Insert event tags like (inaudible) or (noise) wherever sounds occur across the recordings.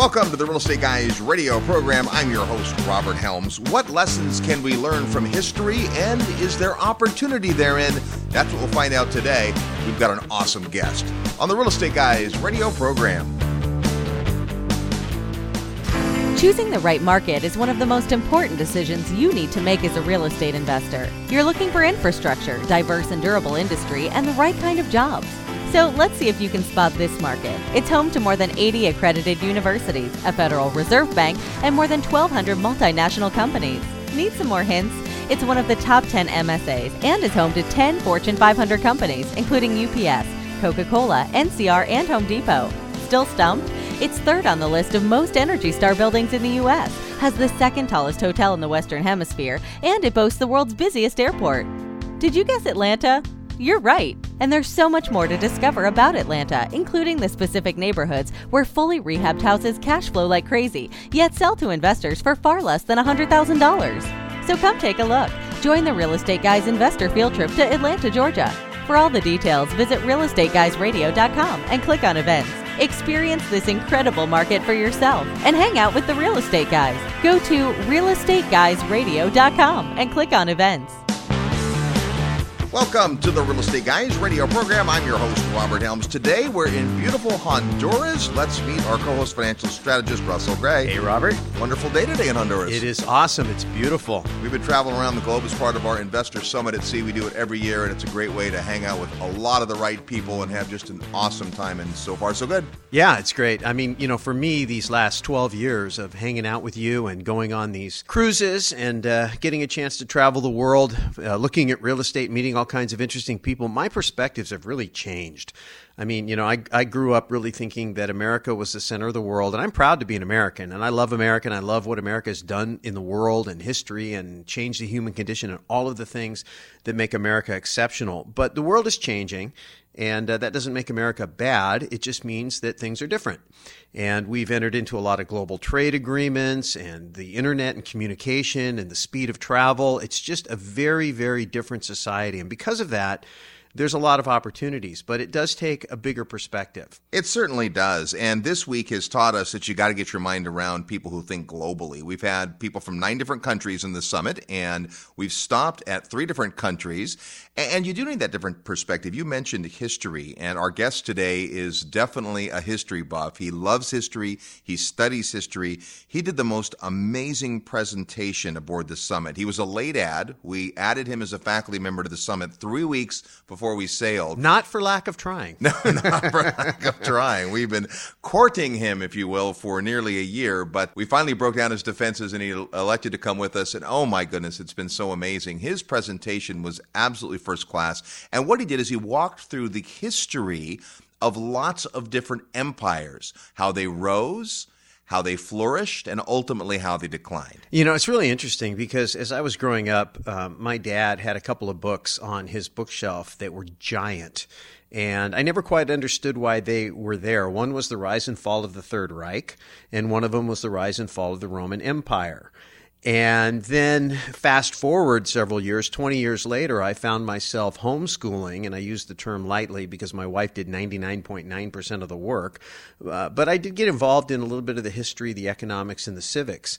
Welcome to the Real Estate Guys radio program. I'm your host, Robert Helms. What lessons can we learn from history and is there opportunity therein? That's what we'll find out today. We've got an awesome guest on the Real Estate Guys radio program. Choosing the right market is one of the most important decisions you need to make as a real estate investor. You're looking for infrastructure, diverse and durable industry, and the right kind of jobs. So let's see if you can spot this market. It's home to more than 80 accredited universities, a Federal Reserve Bank, and more than 1,200 multinational companies. Need some more hints? It's one of the top 10 MSAs and is home to 10 Fortune 500 companies, including UPS, Coca Cola, NCR, and Home Depot. Still stumped? It's third on the list of most Energy Star buildings in the U.S., has the second tallest hotel in the Western Hemisphere, and it boasts the world's busiest airport. Did you guess Atlanta? You're right. And there's so much more to discover about Atlanta, including the specific neighborhoods where fully rehabbed houses cash flow like crazy, yet sell to investors for far less than $100,000. So come take a look. Join the Real Estate Guys investor field trip to Atlanta, Georgia. For all the details, visit realestateguysradio.com and click on events. Experience this incredible market for yourself and hang out with the real estate guys. Go to realestateguysradio.com and click on events. Welcome to the Real Estate Guys radio program. I'm your host, Robert Helms. Today we're in beautiful Honduras. Let's meet our co host, financial strategist, Russell Gray. Hey, Robert. Wonderful day today in Honduras. It is awesome. It's beautiful. We've been traveling around the globe as part of our Investor Summit at Sea. We do it every year, and it's a great way to hang out with a lot of the right people and have just an awesome time. And so far, so good. Yeah, it's great. I mean, you know, for me, these last 12 years of hanging out with you and going on these cruises and uh, getting a chance to travel the world, uh, looking at real estate, meeting all kinds of interesting people, my perspectives have really changed. I mean, you know, I, I grew up really thinking that America was the center of the world, and I'm proud to be an American, and I love America, and I love what America has done in the world and history and changed the human condition and all of the things that make America exceptional. But the world is changing, and uh, that doesn't make America bad. It just means that things are different. And we've entered into a lot of global trade agreements and the internet and communication and the speed of travel. It's just a very, very different society. And because of that, there's a lot of opportunities, but it does take a bigger perspective. It certainly does. And this week has taught us that you got to get your mind around people who think globally. We've had people from nine different countries in the summit, and we've stopped at three different countries. And you do need that different perspective. You mentioned history, and our guest today is definitely a history buff. He loves history, he studies history. He did the most amazing presentation aboard the summit. He was a late ad. We added him as a faculty member to the summit three weeks before we sailed. Not for lack of trying. (laughs) No, not for lack of trying. We've been courting him, if you will, for nearly a year, but we finally broke down his defenses and he elected to come with us. And oh my goodness, it's been so amazing. His presentation was absolutely first class. And what he did is he walked through the history of lots of different empires, how they rose, how they flourished, and ultimately how they declined. You know, it's really interesting because as I was growing up, um, my dad had a couple of books on his bookshelf that were giant. And I never quite understood why they were there. One was the rise and fall of the Third Reich, and one of them was the rise and fall of the Roman Empire. And then fast forward several years, 20 years later, I found myself homeschooling, and I use the term lightly because my wife did 99.9% of the work. Uh, but I did get involved in a little bit of the history, the economics, and the civics.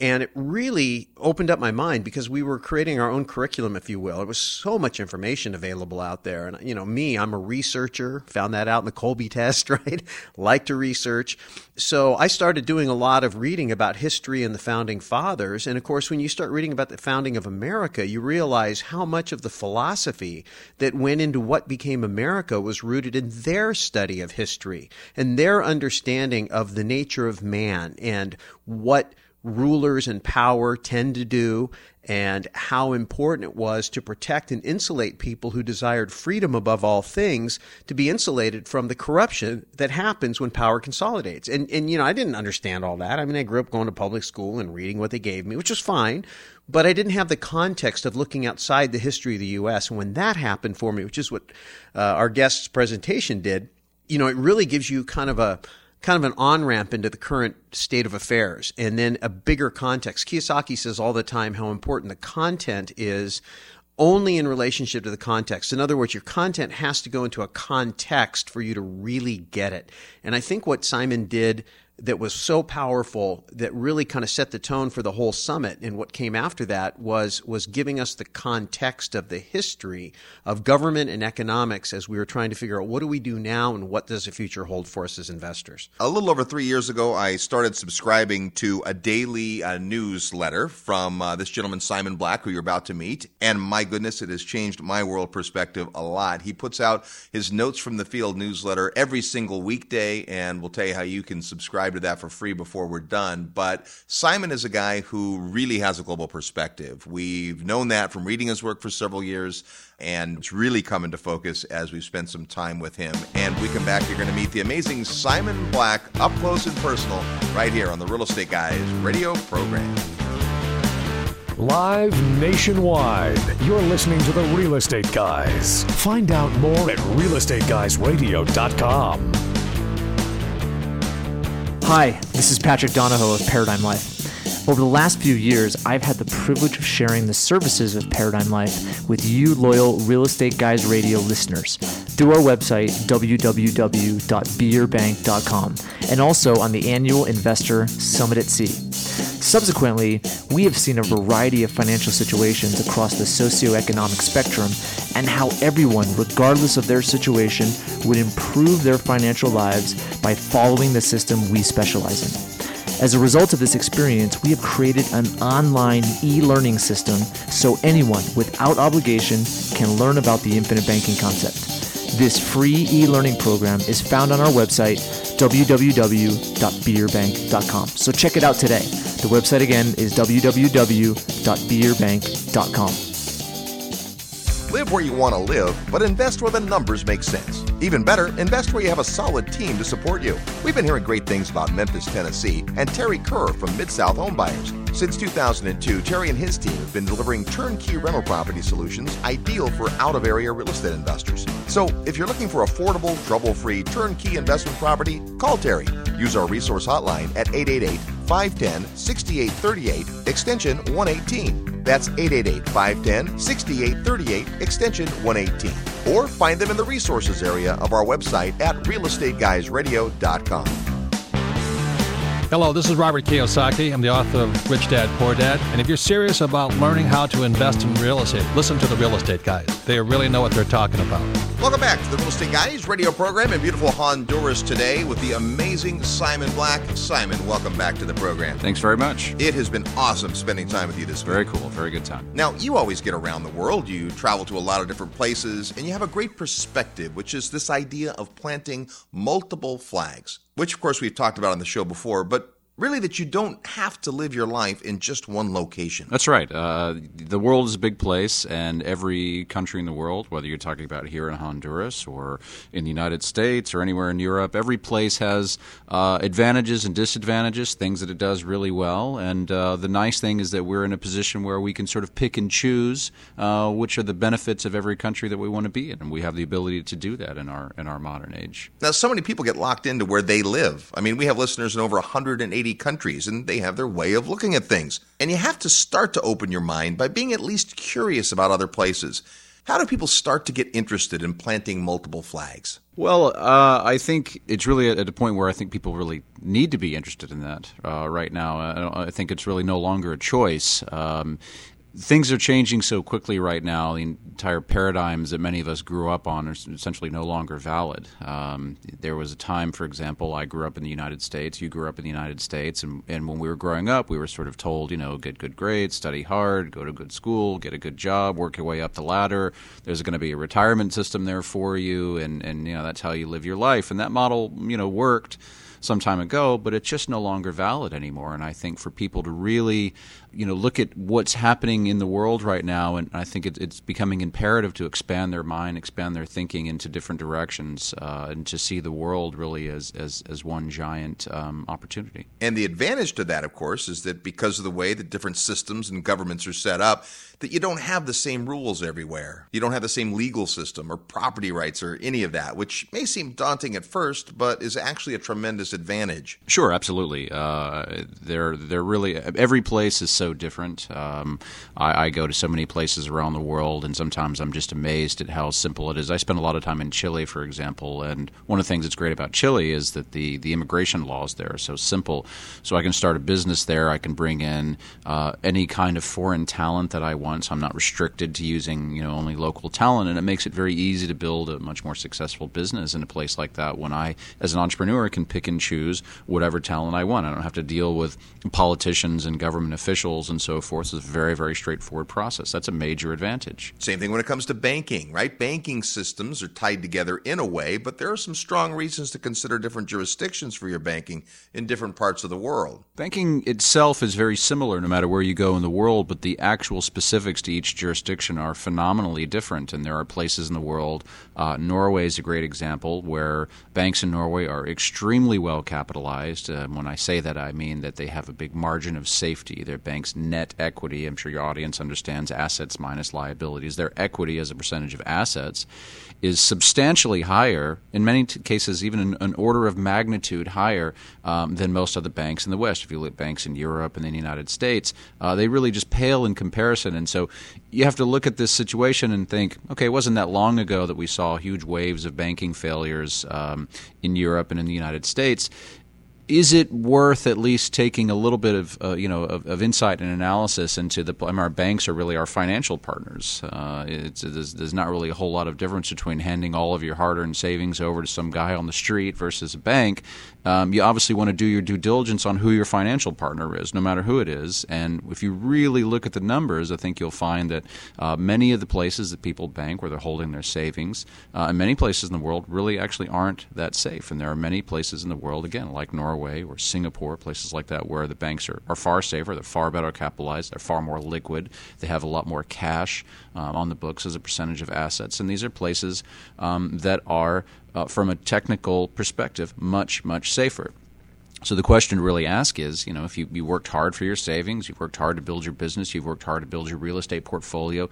And it really opened up my mind because we were creating our own curriculum, if you will. There was so much information available out there. And, you know, me, I'm a researcher, found that out in the Kolbe (laughs) test, right? like to research. So I started doing a lot of reading about history and the founding fathers. And of course, when you start reading about the founding of America, you realize how much of the philosophy that went into what became America was rooted in their study of history and their understanding of the nature of man and what rulers and power tend to do and how important it was to protect and insulate people who desired freedom above all things to be insulated from the corruption that happens when power consolidates. And and you know, I didn't understand all that. I mean, I grew up going to public school and reading what they gave me, which was fine, but I didn't have the context of looking outside the history of the US. And when that happened for me, which is what uh, our guest's presentation did, you know, it really gives you kind of a kind of an on ramp into the current state of affairs and then a bigger context. Kiyosaki says all the time how important the content is only in relationship to the context. In other words, your content has to go into a context for you to really get it. And I think what Simon did that was so powerful that really kind of set the tone for the whole summit. And what came after that was was giving us the context of the history of government and economics as we were trying to figure out what do we do now and what does the future hold for us as investors. A little over three years ago, I started subscribing to a daily uh, newsletter from uh, this gentleman Simon Black, who you're about to meet. And my goodness, it has changed my world perspective a lot. He puts out his notes from the field newsletter every single weekday, and we'll tell you how you can subscribe subscribe to that for free before we're done. But Simon is a guy who really has a global perspective. We've known that from reading his work for several years, and it's really come into focus as we've spent some time with him. And we come back, you're going to meet the amazing Simon Black up close and personal right here on the Real Estate Guys radio program. Live nationwide, you're listening to the Real Estate Guys. Find out more at realestateguysradio.com. Hi, this is Patrick Donohoe of Paradigm Life. Over the last few years, I've had the privilege of sharing the services of Paradigm Life with you, loyal Real Estate Guys Radio listeners, through our website, www.beerbank.com, and also on the annual Investor Summit at Sea. Subsequently, we have seen a variety of financial situations across the socioeconomic spectrum and how everyone, regardless of their situation, would improve their financial lives by following the system we specialize in. As a result of this experience, we have created an online e learning system so anyone without obligation can learn about the infinite banking concept. This free e learning program is found on our website, www.beerbank.com. So check it out today. The website again is www.beerbank.com. Live where you want to live, but invest where the numbers make sense. Even better, invest where you have a solid team to support you. We've been hearing great things about Memphis, Tennessee, and Terry Kerr from Mid South Homebuyers. Since 2002, Terry and his team have been delivering turnkey rental property solutions ideal for out of area real estate investors. So, if you're looking for affordable, trouble free, turnkey investment property, call Terry. Use our resource hotline at 888 510 6838, extension 118. That's 888 510 6838, extension 118. Or find them in the resources area of our website at realestateguysradio.com. Hello, this is Robert Kiyosaki. I'm the author of Rich Dad Poor Dad. And if you're serious about learning how to invest in real estate, listen to the real estate guys. They really know what they're talking about. Welcome back to the Real Estate Guys radio program in beautiful Honduras today with the amazing Simon Black. Simon, welcome back to the program. Thanks very much. It has been awesome spending time with you this Very week. cool. Very good time. Now, you always get around the world. You travel to a lot of different places, and you have a great perspective, which is this idea of planting multiple flags, which, of course, we've talked about on the show before, but really that you don't have to live your life in just one location. That's right. Uh, the world is a big place, and every country in the world, whether you're talking about here in Honduras or in the United States or anywhere in Europe, every place has uh, advantages and disadvantages, things that it does really well. And uh, the nice thing is that we're in a position where we can sort of pick and choose uh, which are the benefits of every country that we want to be in, and we have the ability to do that in our in our modern age. Now, so many people get locked into where they live. I mean, we have listeners in over 180 countries, and they have their way of looking at things. And you have to start to open your mind by being at least curious about other places. How do people start to get interested in planting multiple flags? Well, uh, I think it's really at a point where I think people really need to be interested in that uh, right now. I, I, think it's really no longer a choice. Um, things are changing so quickly right now. The entire paradigms that many of us grew up on are essentially no longer valid. Um, there was a time, for example, I grew up in the United States. You grew up in the United States, and, and when we were growing up, we were sort of told, you know, get good grades, study hard, go to good school, get a good job, work your way up the ladder. There's going to be a retirement system there for you, and and you know that's how you live your life. And that model, you know, worked some time ago, but it's just no longer valid anymore. And I think for people to really, you know, look at what's happening in the world right now, and I think it, it's becoming imperative to expand their mind, expand their thinking into different directions, uh, and to see the world really as as, as one giant um, opportunity. And the advantage to that, of course, is that because of the way that different systems and governments are set up, that you don't have the same rules everywhere. You don't have the same legal system or property rights or any of that, which may seem daunting at first, but is actually a tremendous advantage. Sure, absolutely. Uh, they're they're really every place is so different. Um, I, I, go to so many places around the world, and sometimes I'm just amazed at how simple it is. I spend a lot of time in Chile, for example, and one of the things that's great about Chile is that the the immigration laws there are so simple. So I can start a business there. I can bring in uh, any kind of foreign talent that I want. So I'm not restricted to using you know only local talent, and it makes it very easy to build a much more successful business in a place like that. When I, as an entrepreneur, can pick and choose whatever talent I want. I don't have to deal with politicians and government officials and so forth. It's a very very straightforward process. That's a major advantage. Same thing when it comes to banking, right? Banking systems are tied together in a way, but there are some strong reasons to consider different jurisdictions for your banking in different parts of the world. Banking itself is very similar no matter where you go in the world, but the actual specifics to each jurisdiction are phenomenally different. And there are places in the world, uh, Norway is a great example, where banks in Norway are extremely well capitalized. Uh, when I say that, I mean that they have a big margin of safety. Their bank's net equity, I'm sure your audience understands assets minus liabilities, their equity as a percentage of assets is substantially higher, in many t- cases, even an, an, order of magnitude higher um, than most other banks in the West. If you look at banks in Europe and in the United States, uh, they really just pale in comparison. And so you have to look at this situation and think, okay, it wasn't that long ago that we saw huge waves of banking failures um, in Europe and in the United States is it worth at least taking a little bit of uh, you know of, of, insight and analysis into the I mean, our banks are really our financial partners. Uh, there's, there's, not really a whole lot of difference between handing all of your hard-earned savings over to some guy on the street versus a bank. Um, you obviously want to do your due diligence on who your financial partner is, no matter who it is. And if you really look at the numbers, I think you'll find that uh, many of the places that people bank where they're holding their savings, uh, and many places in the world really actually aren't that safe. And there are many places in the world, again, like Norway or Singapore, places like that, where the banks are, are far safer, they're far better capitalized, they're far more liquid, they have a lot more cash um, on the books as a percentage of assets. And these are places um, that are, uh, from a technical perspective, much, much safer. So the question to really ask is, you know, if you, you worked hard for your savings, you've worked hard to build your business, you've worked hard to build your real estate portfolio,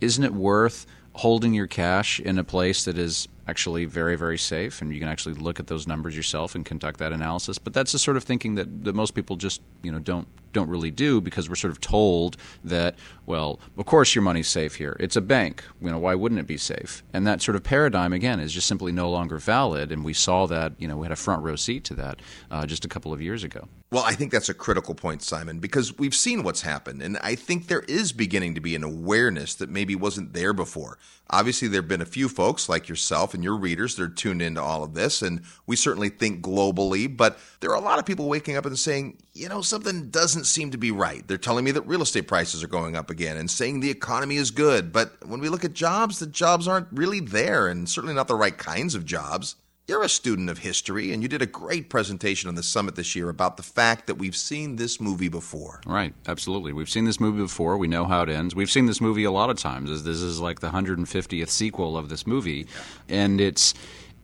isn't it worth holding your cash in a place that is actually very, very safe, and you can actually look at those numbers yourself and conduct that analysis. But that's the sort of thinking that, that most people just you know don't don't really do because we're sort of told that well, of course your money's safe here. It's a bank. You know why wouldn't it be safe? And that sort of paradigm again is just simply no longer valid. And we saw that you know we had a front row seat to that uh, just a couple of years ago. Well, I think that's a critical point, Simon, because we've seen what's happened, and I think there is beginning to be an awareness that maybe wasn't there before. Obviously, there have been a few folks like yourself and your readers that are tuned into all of this, and we certainly think globally, but there are a lot of people waking up and saying, you know, something doesn't seem to be right. They're telling me that real estate prices are going up again and saying the economy is good, but when we look at jobs, the jobs aren't really there, and certainly not the right kinds of jobs. You're a student of history, and you did a great presentation on the summit this year about the fact that we've seen this movie before. Right, absolutely. We've seen this movie before. We know how it ends. We've seen this movie a lot of times. This is like the 150th sequel of this movie, and it's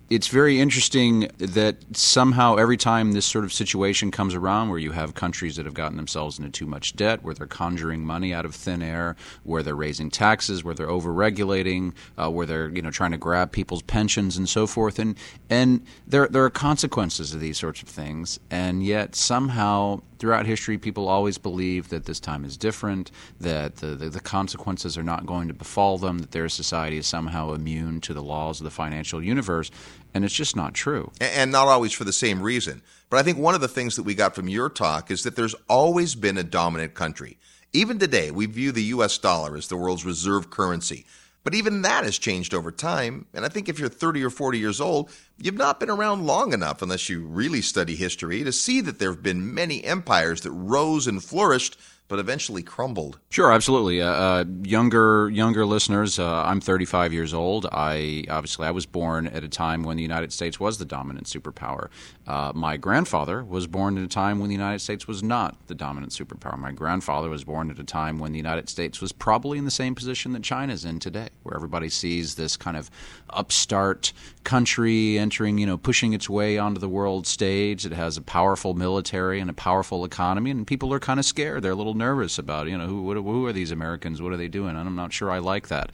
it's very interesting that somehow every time this sort of situation comes around where you have countries that have gotten themselves into too much debt, where they're conjuring money out of thin air, where they're raising taxes, where they're over-regulating, uh, where they're you know trying to grab people's pensions and so forth, and and there there are consequences of these sorts of things, and yet somehow throughout history, people always believe that this time is different, that the, the, the, consequences are not going to befall them, that their society is somehow immune to the laws of the financial universe. And it's just not true. And not always for the same reason. But I think one of the things that we got from your talk is that there's always been a dominant country. Even today, we view the US dollar as the world's reserve currency. But even that has changed over time. And I think if you're 30 or 40 years old, you've not been around long enough, unless you really study history, to see that there have been many empires that rose and flourished but eventually crumbled. Sure, absolutely. Uh, uh, younger younger listeners, uh, I'm 35 years old. I obviously I was born at a time when the United States was the dominant superpower. Uh, my grandfather was born at a time when the United States was not the dominant superpower. My grandfather was born at a time when the United States was probably in the same position that China's in today, where everybody sees this kind of upstart country entering, you know, pushing its way onto the world stage. It has a powerful military and a powerful economy, and people are kind of scared. They're a little nervous about, you know, who, who are these Americans? What are they doing? And I'm not sure I like that.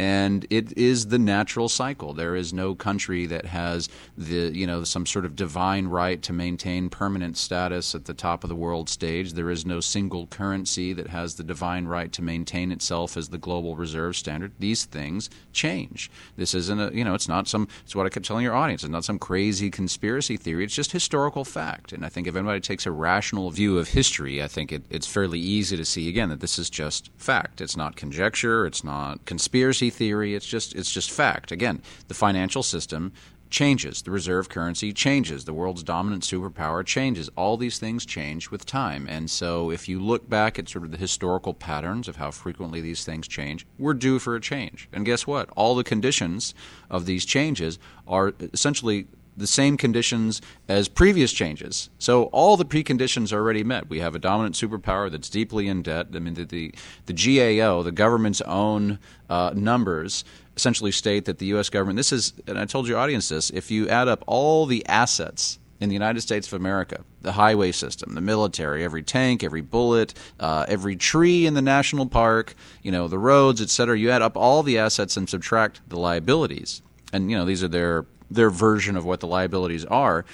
And it is the natural cycle. There is no country that has the you know some sort of divine right to maintain permanent status at the top of the world stage. There is no single currency that has the divine right to maintain itself as the global reserve standard. These things change. This isn't a you know it's not some it's what I kept telling your audience. It's not some crazy conspiracy theory. It's just historical fact. And I think if anybody takes a rational view of history, I think it, it's fairly easy to see again that this is just fact. It's not conjecture. It's not conspiracy theory. It's just it's just fact. Again, the financial system changes. The reserve currency changes. The world's dominant superpower changes. All these things change with time. And so, if you look back at sort of the historical patterns of how frequently these things change, we're due for a change. And guess what? All the conditions of these changes are essentially the same conditions as previous changes. So all the preconditions are already met. We have a dominant superpower that's deeply in debt. I mean, the the, the GAO, the government's own uh, numbers, essentially state that the U.S. government. This is, and I told your audience this. If you add up all the assets in the United States of America, the highway system, the military, every tank, every bullet, uh, every tree in the national park, you know, the roads, et cetera. You add up all the assets and subtract the liabilities, and you know these are their their version of what the liabilities are,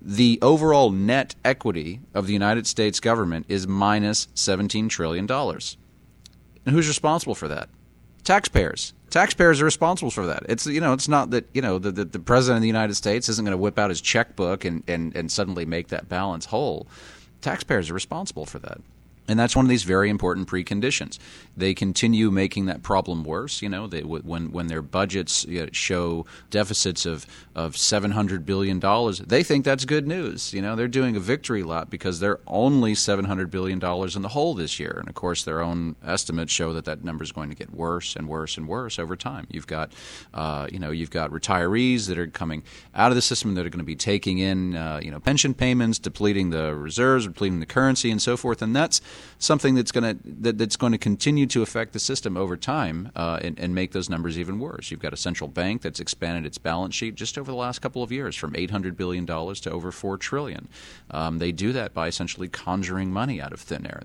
the overall net equity of the United States government is minus $17 trillion. And who's responsible for that? Taxpayers. Taxpayers are responsible for that. It's you know it's not that you know the, the, the president of the United States isn't going to whip out his checkbook and, and, and suddenly make that balance whole. Taxpayers are responsible for that. And that's one of these very important preconditions. They continue making that problem worse. You know, they, when when their budgets show deficits of of seven hundred billion dollars, they think that's good news. You know, they're doing a victory lap because they're only seven hundred billion dollars in the hole this year. And of course, their own estimates show that that number is going to get worse and worse and worse over time. You've got, uh, you know, you've got retirees that are coming out of the system that are going to be taking in, uh, you know, pension payments, depleting the reserves, depleting the currency, and so forth. And that's something that's going to that, that's going to continue to affect the system over time uh, and, and, make those numbers even worse. You've got a central bank that's expanded its balance sheet just over the last couple of years from 800 billion dollars to over four trillion. Um, they do that by essentially conjuring money out of thin air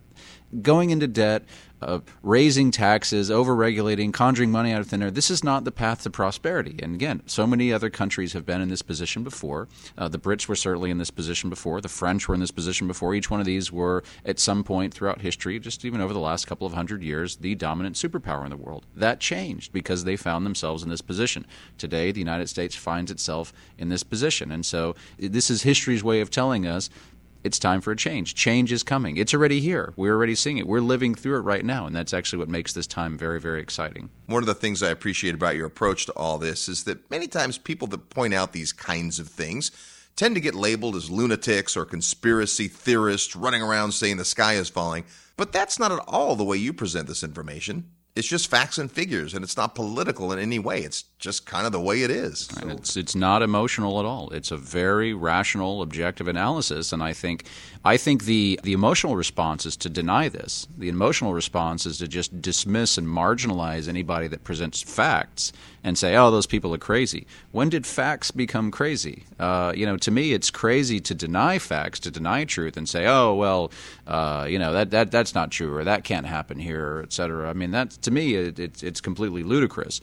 going into debt, uh, raising taxes, over-regulating, conjuring money out of thin air. This is not the path to prosperity. And again, so many other countries have been in this position before. Uh, the Brits were certainly in this position before. The French were in this position before. Each one of these were, at some point throughout history, just even over the last couple of hundred years, the dominant superpower in the world. That changed because they found themselves in this position. Today, the United States finds itself in this position. And so this is history's way of telling us it's time for a change. Change is coming. It's already here. We're already seeing it. We're living through it right now, and that's actually what makes this time very, very exciting. One of the things I appreciate about your approach to all this is that many times people that point out these kinds of things tend to get labeled as lunatics or conspiracy theorists running around saying the sky is falling. But that's not at all the way you present this information it's just facts and figures, and it's not political in any way. It's just kind of the way it is. So. It's it's not emotional at all. It's a very rational, objective analysis, and I think I think the the emotional response is to deny this. The emotional response is to just dismiss and marginalize anybody that presents facts and say, "Oh, those people are crazy." When did facts become crazy? Uh, you know, to me, it's crazy to deny facts, to deny truth, and say, "Oh, well, uh, you know that that that's not true, or that can't happen here, et cetera." I mean, that to me, it, it, it's completely ludicrous.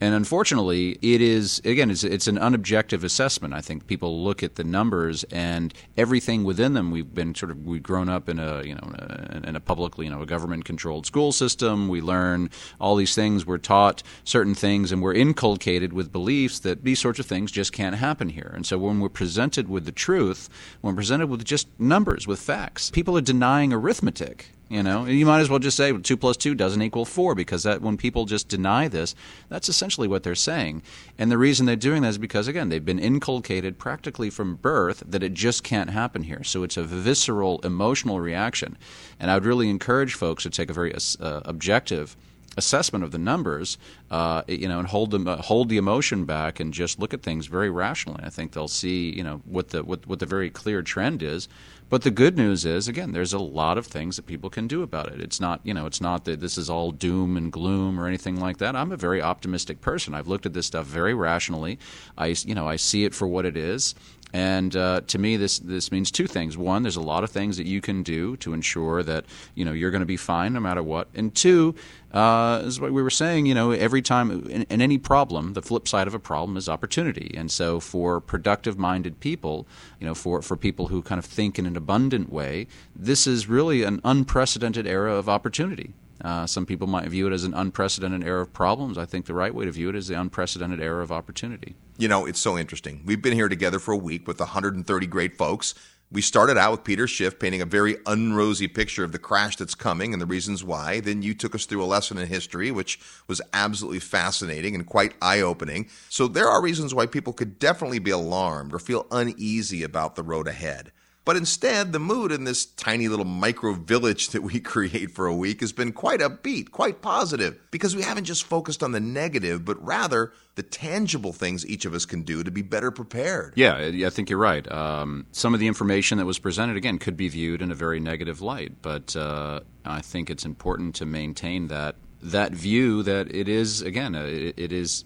And unfortunately, it is again, it's, it's an unobjective assessment. I think people look at the numbers and everything within them. We've been sort of we've grown up in a you know in a, in a publicly you know a government controlled school system. We learn all these things. We're taught certain things, and we're inculcated with beliefs that these sorts of things just can't happen here. And so when we're presented with the truth, when presented with just numbers, with facts, people are denying arithmetic. You know, you might as well just say two plus two doesn't equal four because that when people just deny this, that's essentially what they're saying. And the reason they're doing that is because again they've been inculcated practically from birth that it just can't happen here. So it's a visceral emotional reaction. And I would really encourage folks to take a very uh, objective assessment of the numbers, uh, you know, and hold them uh, hold the emotion back and just look at things very rationally. I think they'll see, you know, what the what, what the very clear trend is. But the good news is, again, there's a lot of things that people can do about it. It's not, you know, it's not that this is all doom and gloom or anything like that. I'm a very optimistic person. I've looked at this stuff very rationally. I, you know, I see it for what it is. And uh, to me, this this means two things. One, there's a lot of things that you can do to ensure that you know you're going to be fine no matter what. And two, uh, is what we were saying. You know, every time in, in, any problem, the flip side of a problem is opportunity. And so, for productive-minded people, you know, for for people who kind of think in an abundant way, this is really an unprecedented era of opportunity. Uh, some people might view it as an unprecedented era of problems. I think the right way to view it is the unprecedented era of opportunity. You know, it's so interesting. We've been here together for a week with 130 great folks. We started out with Peter Schiff painting a very unrosy picture of the crash that's coming and the reasons why. Then you took us through a lesson in history, which was absolutely fascinating and quite eye opening. So there are reasons why people could definitely be alarmed or feel uneasy about the road ahead. But instead, the mood in this tiny little micro village that we create for a week has been quite upbeat, quite positive, because we haven't just focused on the negative, but rather the tangible things each of us can do to be better prepared. Yeah, I think you're right. Um, some of the information that was presented, again, could be viewed in a very negative light, but uh, I think it's important to maintain that that view that it is again it is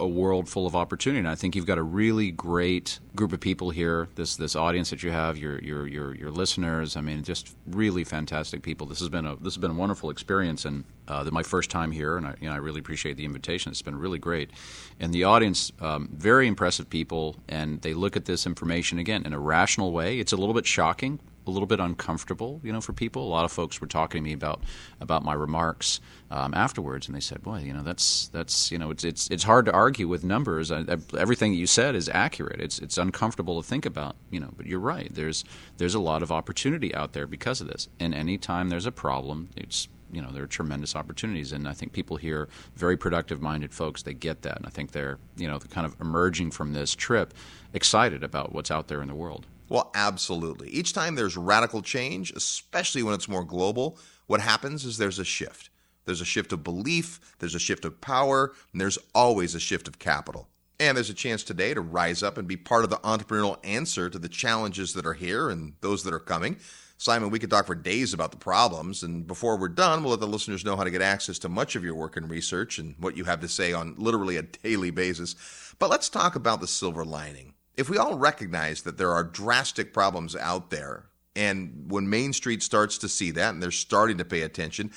a world full of opportunity. And I think you've got a really great group of people here this this audience that you have your your your, your listeners. I mean just really fantastic people. This has been a this has been a wonderful experience. And uh, my first time here and I, you know, I really appreciate the invitation. It's been really great. And the audience um, very impressive people. And they look at this information again in a rational way. It's a little bit shocking a little bit uncomfortable, you know, for people. A lot of folks were talking to me about about my remarks um, afterwards, and they said, "Boy, you know, that's that's you know, it's it's it's hard to argue with numbers. I, I, everything you said is accurate. It's it's uncomfortable to think about, you know, but you're right. There's there's a lot of opportunity out there because of this. And anytime there's a problem, it's you know there are tremendous opportunities and i think people here very productive minded folks they get that and i think they're you know kind of emerging from this trip excited about what's out there in the world well, absolutely. Each time there's radical change, especially when it's more global, what happens is there's a shift. There's a shift of belief, there's a shift of power, and there's always a shift of capital. And there's a chance today to rise up and be part of the entrepreneurial answer to the challenges that are here and those that are coming. Simon, we could talk for days about the problems. And before we're done, we'll let the listeners know how to get access to much of your work and research and what you have to say on literally a daily basis. But let's talk about the silver lining if we all recognize that there are drastic problems out there, and when Main Street starts to see that and they're starting to pay attention,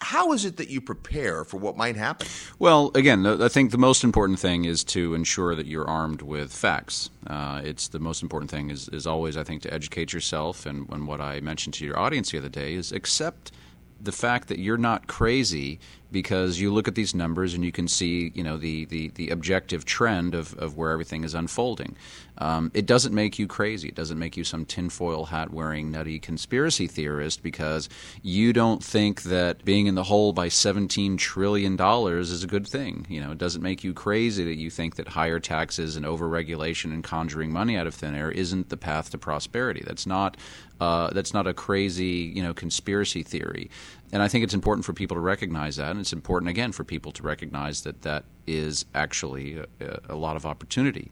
how is it that you prepare for what might happen? Well, again, I think the most important thing is to ensure that you're armed with facts. Uh, it's the most important thing is, is always, I think, to educate yourself. And, and what I mentioned to your audience the other day is accept the fact that you're not crazy because you look at these numbers and you can see, you know, the, the, the objective trend of, of where everything is unfolding. Um, it doesn't make you crazy. It doesn't make you some tinfoil hat wearing nutty conspiracy theorist because you don't think that being in the hole by $17 trillion is a good thing. You know, it doesn't make you crazy that you think that higher taxes and overregulation and conjuring money out of thin air isn't the path to prosperity. That's not, uh, that's not a crazy, you know, conspiracy theory. And I think it's important for people to recognize that, and it's important again for people to recognize that that is actually a, a lot of opportunity.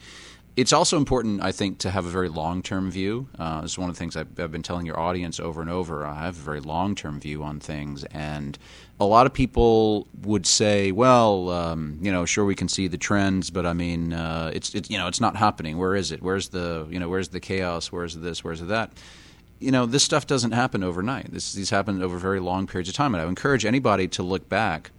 It's also important, I think, to have a very long term view. Uh, this is one of the things I've, I've, been telling your audience over and over. I have a very long term view on things. And a lot of people would say, well, um, you know, sure, we can see the trends, but I mean, uh, it's, you know, it's not happening. Where is it? Where's the, you know, where's the chaos? Where's this? Where's that? You know, this stuff doesn't happen overnight. This, these happen over very long periods of time. And I would encourage anybody to look back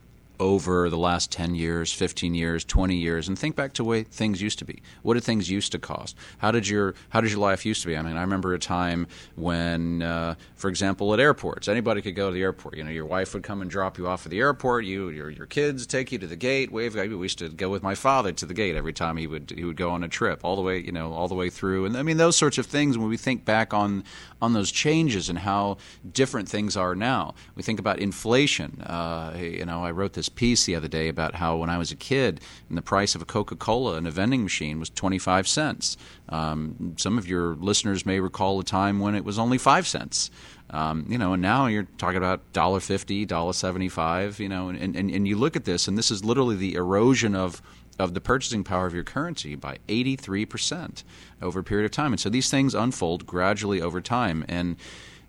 over the last 10 years, 15 years, 20 years and think back to the way things used to be. What did things used to cost? How did your how did your life used to be? I mean, I remember a time when uh, for example at airports, anybody could go to the airport. You know, your wife would come and drop you off at the airport, you your your kids take you to the gate, wave we used to go with my father to the gate every time he would he would go on a trip all the way, you know, all the way through. And I mean those sorts of things when we think back on on those changes and how different things are now. We think about inflation. Uh, you know, I wrote this piece the other day about how when I was a kid, and the price of a Coca Cola in a vending machine was 25 cents. Um, some of your listeners may recall a time when it was only 5 cents. Um, you know, and now you're talking about dollar fifty, dollar seventy-five. You know, and, and and you look at this, and this is literally the erosion of of the purchasing power of your currency by 83% over a period of time. And so these things unfold gradually over time. And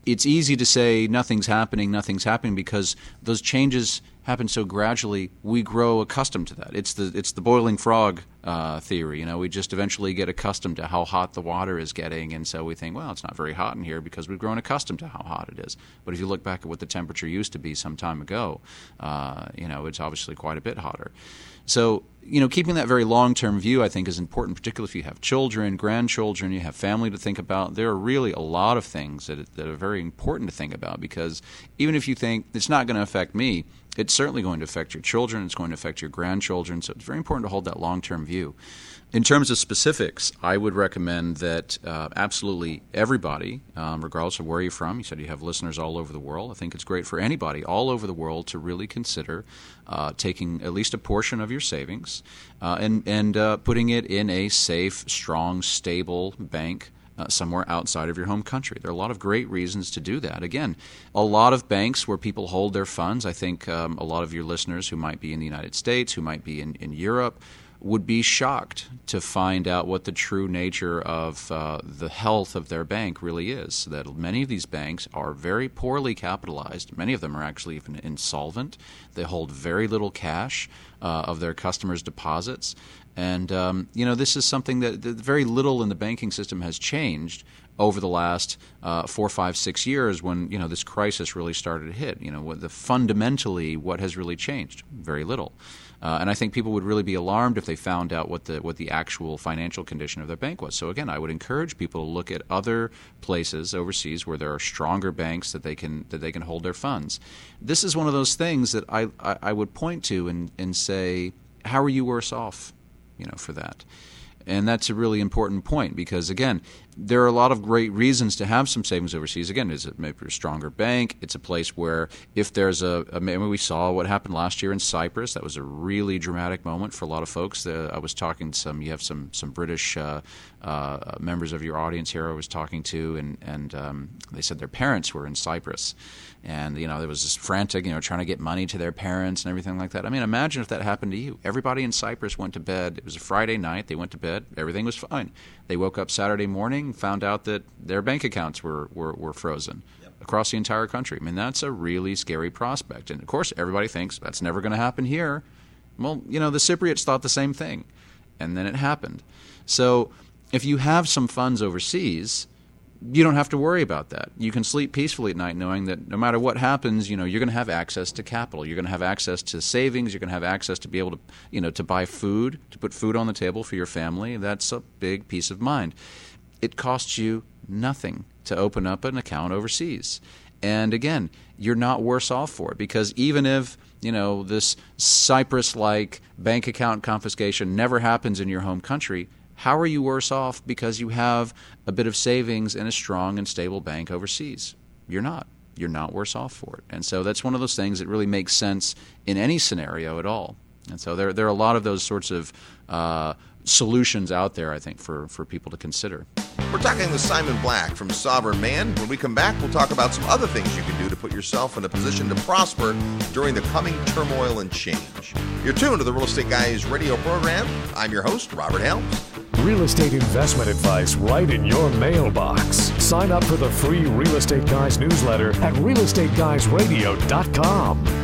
it's easy to say nothing's happening, nothing's happening because those changes happen so gradually, we grow accustomed to that. It's the it's the boiling frog uh, theory. You know, we just eventually get accustomed to how hot the water is getting, and so we think, well, it's not very hot in here because we've grown accustomed to how hot it is. But if you look back at what the temperature used to be some time ago, uh, you know, it's obviously quite a bit hotter. So, you know, keeping that very long term view, I think, is important, particularly if you have children, grandchildren, you have family to think about. There are really a lot of things that, that are very important to think about because even if you think it's not going to affect me, it's certainly going to affect your children, it's going to affect your grandchildren. So it's very important to hold that long term view. In terms of specifics, I would recommend that uh, absolutely everybody, um, regardless of where you're from, you said you have listeners all over the world. I think it's great for anybody all over the world to really consider uh, taking at least a portion of your savings uh, and, and uh, putting it in a safe, strong, stable bank. Uh, somewhere outside of your home country. There are a lot of great reasons to do that. Again, a lot of banks where people hold their funds, I think um, a lot of your listeners who might be in the United States, who might be in, in Europe, would be shocked to find out what the true nature of uh, the health of their bank really is. That many of these banks are very poorly capitalized. Many of them are actually even insolvent. They hold very little cash uh, of their customers' deposits. And, um, you know, this is something that, that, very little in the banking system has changed over the last uh, four, five, six years when, you know, this crisis really started to hit. You know, the, fundamentally, what has really changed? Very little. Uh, and I think people would really be alarmed if they found out what the what the actual financial condition of their bank was. So again, I would encourage people to look at other places overseas where there are stronger banks that they can that they can hold their funds. This is one of those things that I I, I would point to and, and say, how are you worse off, you know, for that? And that's a really important point because, again, there are a lot of great reasons to have some savings overseas. Again, is it maybe a stronger bank? It's a place where if there's a, a maybe we saw what happened last year in Cyprus. That was a really dramatic moment for a lot of folks. I was talking to some. You have some some British uh, uh, members of your audience here. I was talking to, and and um, they said their parents were in Cyprus, and you know there was this frantic, you know, trying to get money to their parents and everything like that. I mean, imagine if that happened to you. Everybody in Cyprus went to bed. It was a Friday night. They went to bed. Everything was fine. They woke up Saturday morning, found out that their bank accounts were were, were frozen. Yep. Across the entire country. I mean, that's a really scary prospect. And of course, everybody thinks that's never going to happen here. Well, you know, the Cypriots thought the same thing. And then it happened. So if you have some funds overseas, you don't have to worry about that. You can sleep peacefully at night knowing that no matter what happens, you know, you're going to have access to capital. You're going to have access to savings. You're going to have access to be able to, you know, to buy food, to put food on the table for your family. That's a big peace of mind. It costs you nothing to open up an account overseas. And again, you're not worse off for it because even if, you know, this Cyprus like bank account confiscation never happens in your home country, how are you worse off because you have a bit of savings in a strong and stable bank overseas? You're not. You're not worse off for it. And so that's one of those things that really makes sense in any scenario at all. And so there, there are a lot of those sorts of uh, solutions out there, I think, for, for people to consider. We're talking with Simon Black from Sovereign Man. When we come back, we'll talk about some other things you can do to put yourself in a position to prosper during the coming turmoil and change. You're tuned to the Real Estate Guys radio program. I'm your host, Robert Helms. Real estate investment advice right in your mailbox. Sign up for the free Real Estate Guys newsletter at realestateguysradio.com.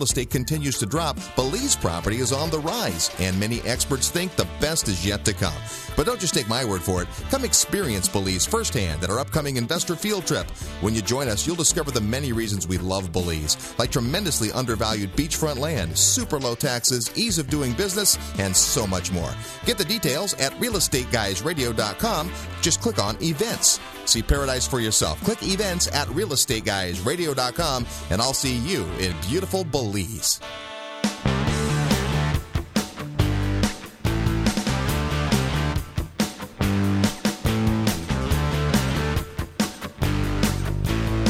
real estate continues to drop, Belize property is on the rise, and many experts think the best is yet to come. But don't just take my word for it. Come experience Belize firsthand at our upcoming investor field trip. When you join us, you'll discover the many reasons we love Belize, like tremendously undervalued beachfront land, super low taxes, ease of doing business, and so much more. Get the details at realestateguysradio.com. Just click on events. See paradise for yourself. Click events at realestateguysradio.com and I'll see you in beautiful Belize.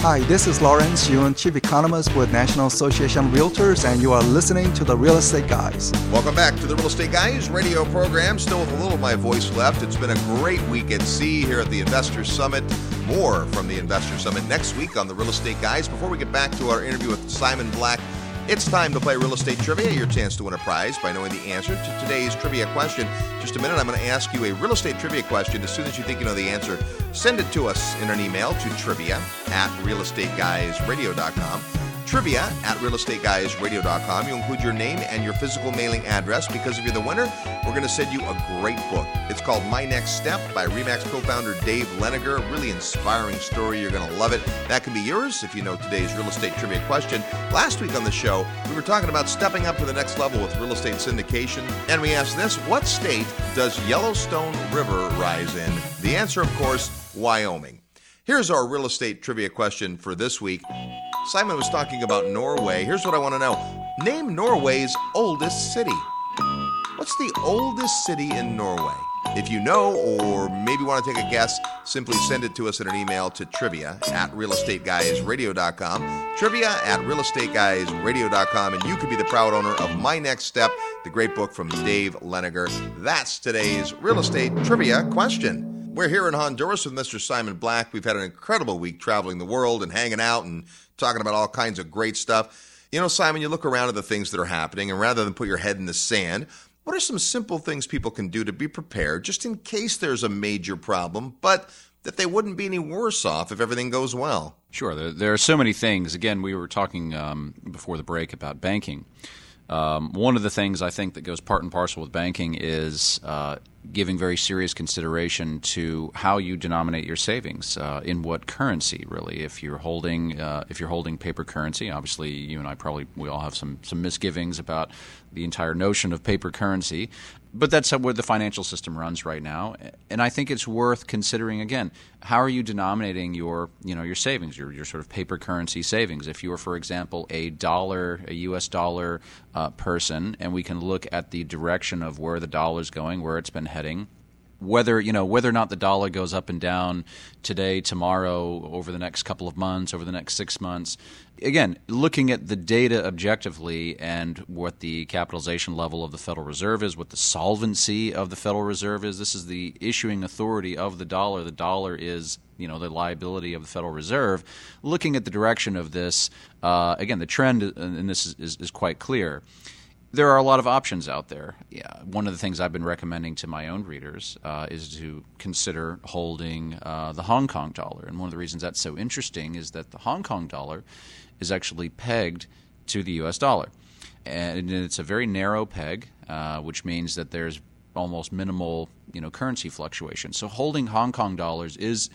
Hi, this is Lawrence Yun, Chief Economist with National Association of Realtors, and you are listening to the Real Estate Guys. Welcome back to the Real Estate Guys radio program. Still with a little of my voice left. It's been a great week at sea here at the Investor Summit. More from the Investor Summit next week on the Real Estate Guys. Before we get back to our interview with Simon Black, it's time to play real estate trivia. Your chance to win a prize by knowing the answer to today's trivia question. Just a minute, I'm going to ask you a real estate trivia question. As soon as you think you know the answer, send it to us in an email to trivia at realestateguysradio.com trivia at realestateguysradio.com. You include your name and your physical mailing address because if you're the winner, we're going to send you a great book. It's called My Next Step by Remax co founder Dave Liniger. Really inspiring story. You're going to love it. That can be yours if you know today's real estate trivia question. Last week on the show, we were talking about stepping up to the next level with real estate syndication, and we asked this What state does Yellowstone River rise in? The answer, of course, Wyoming. Here's our real estate trivia question for this week. Simon was talking about Norway. Here's what I want to know Name Norway's oldest city. What's the oldest city in Norway? If you know, or maybe want to take a guess, simply send it to us in an email to trivia at realestateguysradio.com. Trivia at realestateguysradio.com, and you could be the proud owner of My Next Step, the great book from Dave Liniger. That's today's real estate trivia question. We're here in Honduras with Mr. Simon Black. We've had an incredible week traveling the world and hanging out and talking about all kinds of great stuff. You know, Simon, you look around at the things that are happening, and rather than put your head in the sand, what are some simple things people can do to be prepared just in case there's a major problem, but that they wouldn't be any worse off if everything goes well? Sure. There, there are so many things. Again, we were talking um, before the break about banking. Um, one of the things I think that goes part and parcel with banking is uh, giving very serious consideration to how you denominate your savings uh, in what currency. Really, if you're holding uh, if you're holding paper currency, obviously you and I probably we all have some some misgivings about the entire notion of paper currency but that's where the financial system runs right now and i think it's worth considering again how are you denominating your you know your savings your, your sort of paper currency savings if you are for example a dollar a us dollar uh, person and we can look at the direction of where the dollar is going where it's been heading whether you know whether or not the dollar goes up and down today, tomorrow, over the next couple of months, over the next six months. Again, looking at the data objectively and what the capitalization level of the Federal Reserve is, what the solvency of the Federal Reserve is. This is the issuing authority of the dollar. The dollar is you know the liability of the Federal Reserve. Looking at the direction of this, uh, again, the trend and this is, is, is quite clear there are a lot of options out there. Yeah, one of the things I've been recommending to my own readers uh, is to consider holding uh, the Hong Kong dollar. And one of the reasons that's so interesting is that the Hong Kong dollar is actually pegged to the U.S. dollar, and it's a very narrow peg, uh, which means that there's almost minimal, you know, currency fluctuation. So holding Hong Kong dollars is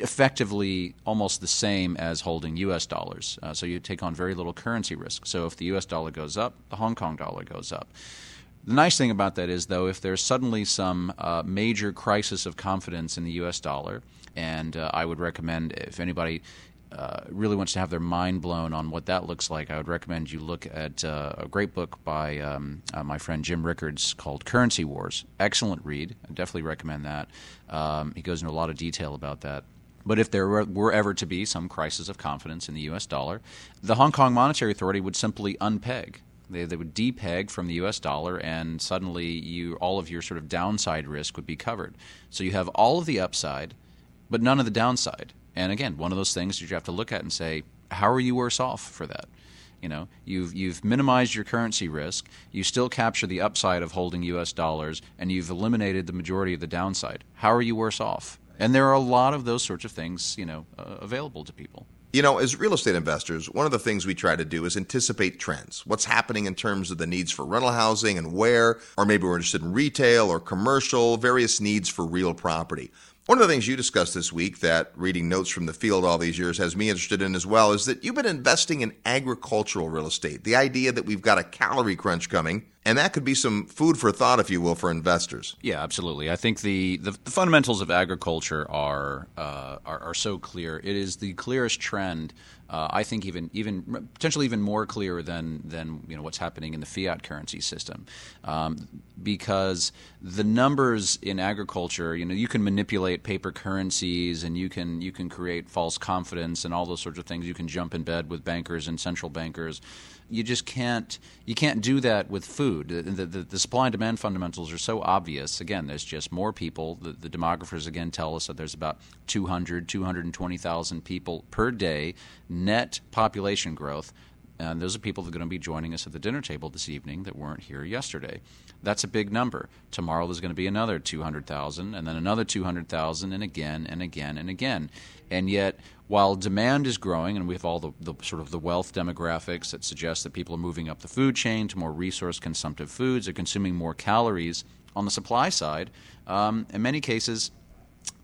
effectively almost the same as holding U.S. dollars. Uh, so you take on very little currency risk. So if the U.S. dollar goes up, the Hong Kong dollar goes up. The nice thing about that is, though, if there's suddenly some uh, major crisis of confidence in the U.S. dollar, and uh, I would recommend if anybody uh, really wants to have their mind blown on what that looks like, I would recommend you look at uh, a great book by um, uh, my friend Jim Rickards called Currency Wars. Excellent read. I definitely recommend that. Um, he goes into a lot of detail about that. But if there were, ever to be some crisis of confidence in the U.S. dollar, the Hong Kong Monetary Authority would simply unpeg. They, they would depeg from the U.S. dollar, and suddenly you all of your sort of downside risk would be covered. So you have all of the upside, but none of the downside. And again, one of those things that you have to look at and say, how are you worse off for that? You know, you've you've minimized your currency risk. You still capture the upside of holding U.S. dollars, and you've eliminated the majority of the downside. How are you worse off? And there are a lot of those sorts of things, you know, uh, available to people. You know, as real estate investors, one of the things we try to do is anticipate trends. What's happening in terms of the needs for rental housing and where, or maybe we're interested in retail or commercial, various needs for real property. One of the things you discussed this week that reading notes from the field all these years has me interested in as well is that you've been investing in agricultural real estate. The idea that we've got a calorie crunch coming And that could be some food for thought, if you will, for investors. Yeah, absolutely. I think the, the, the fundamentals of agriculture are, uh, are, are so clear. It is the clearest trend. Uh, I think even even potentially even more clear than than you know what's happening in the fiat currency system, um, because the numbers in agriculture, you know, you can manipulate paper currencies and you can you can create false confidence and all those sorts of things. You can jump in bed with bankers and central bankers you just can't you can't do that with food. The, the, the, supply and demand fundamentals are so obvious. Again, there's just more people. The, the demographers again tell us that there's about 200, 220,000 people per day net population growth. And those are people that are going to be joining us at the dinner table this evening that weren't here yesterday. That's a big number. Tomorrow there's going to be another 200,000, and then another 200,000, and again and again and again. And yet, while demand is growing, and we have all the, the, sort of the wealth demographics that suggest that people are moving up the food chain to more resource consumptive foods, they're consuming more calories. On the supply side, um, in many cases,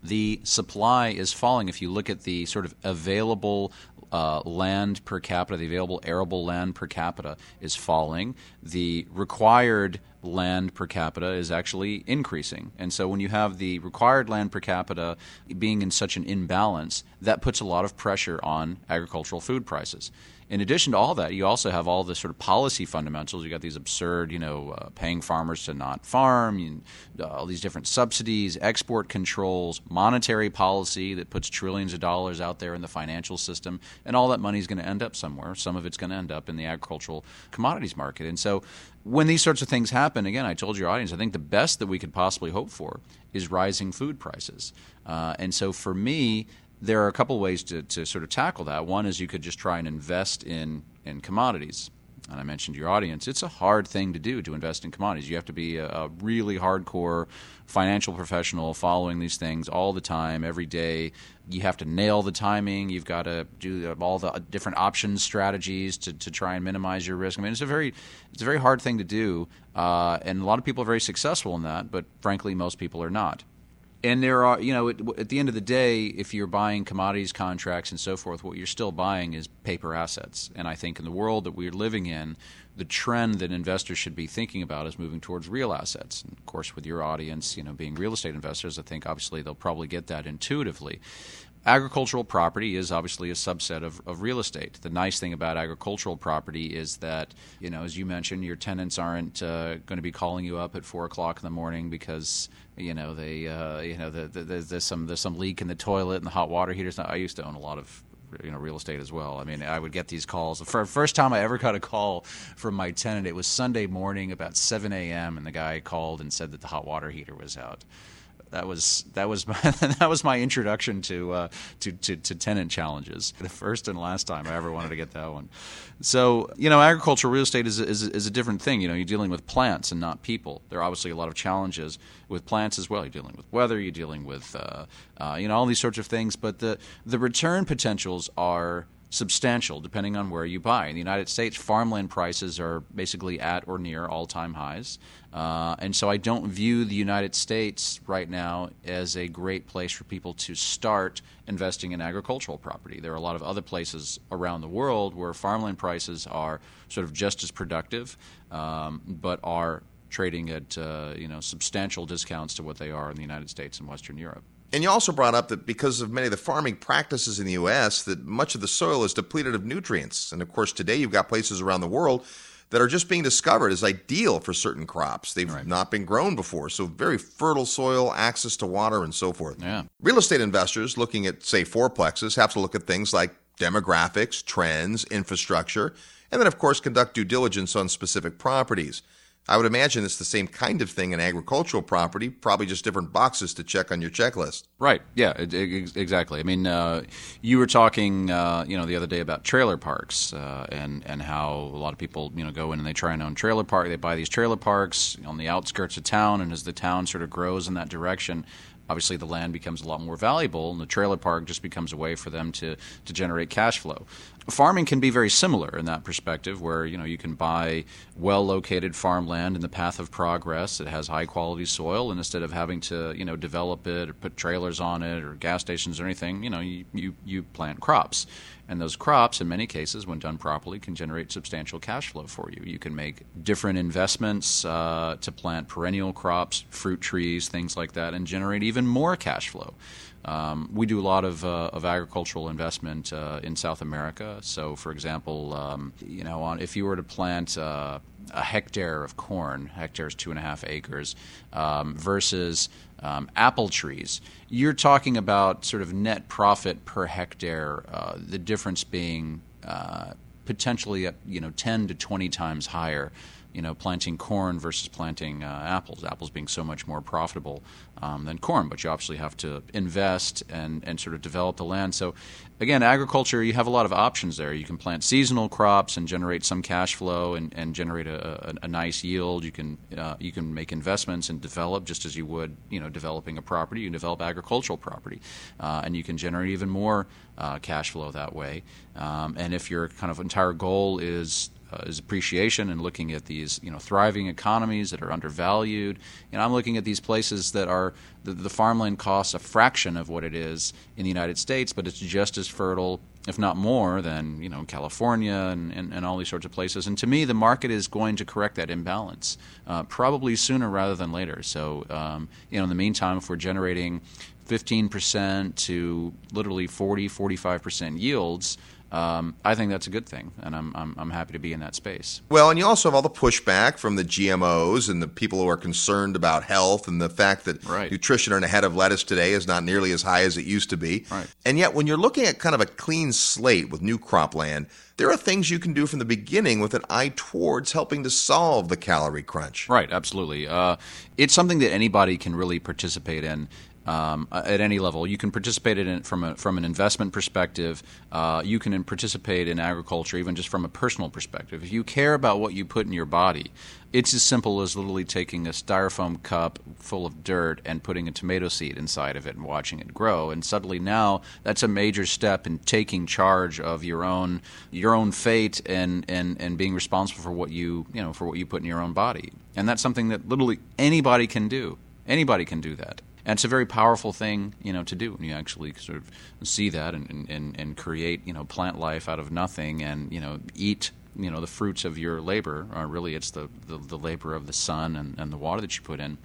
the supply is falling. If you look at the sort of available uh, land per capita, the available arable land per capita is falling. The required land per capita is actually increasing. And so when you have the required land per capita being in such an imbalance, that puts a lot of pressure on agricultural food prices in addition to all that, you also have all the sort of policy fundamentals. You got these absurd, you know, uh, paying farmers to not farm, you, uh, all these different subsidies, export controls, monetary policy that puts trillions of dollars out there in the financial system, and all that money is going to end up somewhere. Some of it's going to end up in the agricultural commodities market. And so, when these sorts of things happen, again, I told your audience, I think the best that we could possibly hope for is rising food prices. Uh, and so, for me, there are a couple ways to, to sort of tackle that. One is you could just try and invest in, in commodities. And I mentioned your audience. It's a hard thing to do to invest in commodities. You have to be a, a really hardcore financial professional following these things all the time, every day. You have to nail the timing. You've got to do all the different options strategies to, to try and minimize your risk. I mean, it's a very it's a very hard thing to do, uh, and a lot of people are very successful in that. But frankly, most people are not and there are you know at, at, the end of the day if you're buying commodities contracts and so forth what you're still buying is paper assets. And i think in the world that we're living in the trend that investors should be thinking about is moving towards real assets. And of course with your audience you know being real estate investors i think obviously they'll probably get that intuitively agricultural property is obviously a subset of, of real estate. The nice thing about agricultural property is that, you know, as you mentioned, your tenants aren't uh, going to be calling you up at four o'clock in the morning because you know they, uh, you know, the, the, there's some there's some leak in the toilet and the hot water heaters. I used to own a lot of you know real estate as well. I mean, I would get these calls. The first time I ever got a call from my tenant, it was Sunday morning about 7 a.m. and the guy called and said that the hot water heater was out that was that was my, (laughs) that was my introduction to, uh, to, to to tenant challenges. The first and last time I ever wanted to get that one. So you know, agricultural real estate is is, is a different thing. You know, you're dealing with plants and not people. There are obviously a lot of challenges with plants as well. You're dealing with weather. You're dealing with uh, uh, you know all these sorts of things. But the the return potentials are substantial depending on where you buy. In the United States, farmland prices are basically at or near all time highs. Uh, and so I don't view the United States right now as a great place for people to start investing in agricultural property. There are a lot of other places around the world where farmland prices are sort of just as productive, um, but are trading at uh, you know substantial discounts to what they are in the United States and Western Europe. And you also brought up that because of many of the farming practices in the U.S., that much of the soil is depleted of nutrients. And of course, today you've got places around the world that are just being discovered as ideal for certain crops. They've right. not been grown before. So, very fertile soil, access to water, and so forth. Yeah. Real estate investors looking at, say, fourplexes have to look at things like demographics, trends, infrastructure, and then, of course, conduct due diligence on specific properties. I would imagine it's the same kind of thing in agricultural property, probably just different boxes to check on your checklist. Right. Yeah. It, it, exactly. I mean, uh, you were talking, uh, you know, the other day about trailer parks uh, and and how a lot of people, you know, go in and they try and own trailer park. They buy these trailer parks on the outskirts of town, and as the town sort of grows in that direction, obviously the land becomes a lot more valuable and the trailer park just becomes a way for them to, to generate cash flow farming can be very similar in that perspective where you know you can buy well located farmland in the path of progress it has high quality soil and instead of having to you know develop it or put trailers on it or gas stations or anything you know you, you, you plant crops And those crops, in many cases, when done properly, can generate substantial cash flow for you. You can make different investments uh, to plant perennial crops, fruit trees, things like that, and generate even more cash flow. Um, we do a lot of, uh, of agricultural investment uh, in South America. So, for example, um, you know, on, if you were to plant uh, a hectare of corn, hectare is two and a half acres, um, versus um, apple trees, you're talking about sort of net profit per hectare. Uh, the difference being uh, potentially, you know, 10 to 20 times higher you know, planting corn versus planting uh, apples. Apples being so much more profitable um, than corn, but you obviously have to invest and, and sort of develop the land. So, again, agriculture, you have a lot of options there. You can plant seasonal crops and generate some cash flow and, and generate a, a, a nice yield. You can uh, you can make investments and develop just as you would, you know, developing a property. You can develop agricultural property, uh, and you can generate even more uh, cash flow that way. Um, and if your kind of entire goal is uh, is appreciation and looking at these you know thriving economies that are undervalued. Know, I'm looking at these places that are the, the farmland costs a fraction of what it is in the United States, but it's just as fertile, if not more, than you know California and, and, and all these sorts of places. And to me, the market is going to correct that imbalance uh, probably sooner rather than later. So um, you know, in the meantime, if we're generating 15% to literally 40, 45% yields, um, I think that's a good thing, and I'm, I'm, I'm happy to be in that space. Well, and you also have all the pushback from the GMOs and the people who are concerned about health and the fact that right. nutrition in a head of lettuce today is not nearly as high as it used to be. Right. And yet, when you're looking at kind of a clean slate with new cropland, there are things you can do from the beginning with an eye towards helping to solve the calorie crunch. Right, absolutely. Uh, it's something that anybody can really participate in um, at any level. You can participate in it from a, from an investment perspective. Uh, you can participate in agriculture even just from a personal perspective. If you care about what you put in your body, it's as simple as literally taking a styrofoam cup full of dirt and putting a tomato seed inside of it and watching it grow. And suddenly now that's a major step in taking charge of your own your own fate and, and, and being responsible for what you you know for what you put in your own body. And that's something that literally anybody can do. Anybody can do that and it's a very powerful thing, you know, to do when you actually sort of see that and, and, and create, you know, plant life out of nothing and, you know, eat, you know, the fruits of your labor. Or really, it's the, the, the labor of the sun and, and the water that you put in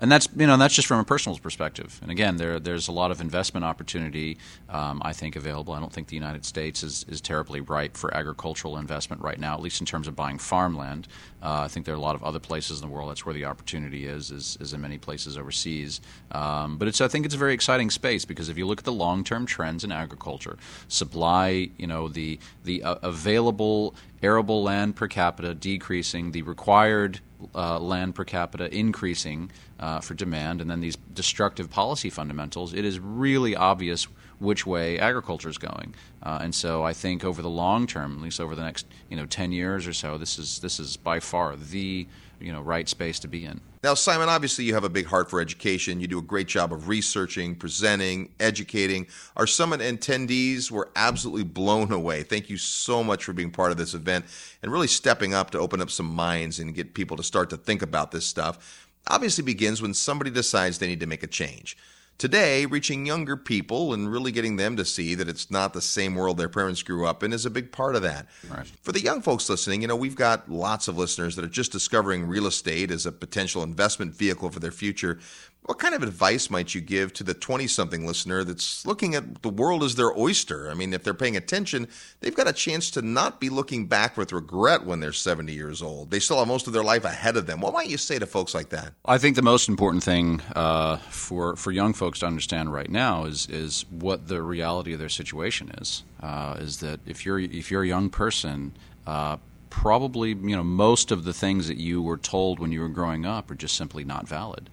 and that's you know that's just from a personal perspective. And again, there there's a lot of investment opportunity um, I think available. I don't think the United States is, is terribly ripe for agricultural investment right now, at least in terms of buying farmland. Uh, I think there are a lot of other places in the world that's where the opportunity is, is, is in many places overseas. Um, but it's I think it's a very exciting space because if you look at the long term trends in agriculture, supply, you know the the uh, available arable land per capita decreasing, the required uh, land per capita increasing uh, for demand, and then these destructive policy fundamentals, it is really obvious which way agriculture is going. Uh, and so I think over the long term, at least over the next you know ten years or so, this is this is by far the you know right space to be in. Now, Simon, obviously you have a big heart for education. You do a great job of researching, presenting, educating. Our summit attendees were absolutely blown away. Thank you so much for being part of this event and really stepping up to open up some minds and get people to start to think about this stuff. Obviously begins when somebody decides they need to make a change. Today, reaching younger people and really getting them to see that it's not the same world their parents grew up in is a big part of that. Right. For the young folks listening, you know, we've got lots of listeners that are just discovering real estate as a potential investment vehicle for their future. What kind of advice might you give to the 20 something listener that's looking at the world as their oyster? I mean, if they're paying attention, they've got a chance to not be looking back with regret when they're 70 years old. They still have most of their life ahead of them. What might you say to folks like that? I think the most important thing uh, for, for young folks to understand right now is, is what the reality of their situation is. Uh, is that if you're, if you're a young person, uh, probably you know most of the things that you were told when you were growing up are just simply not valid.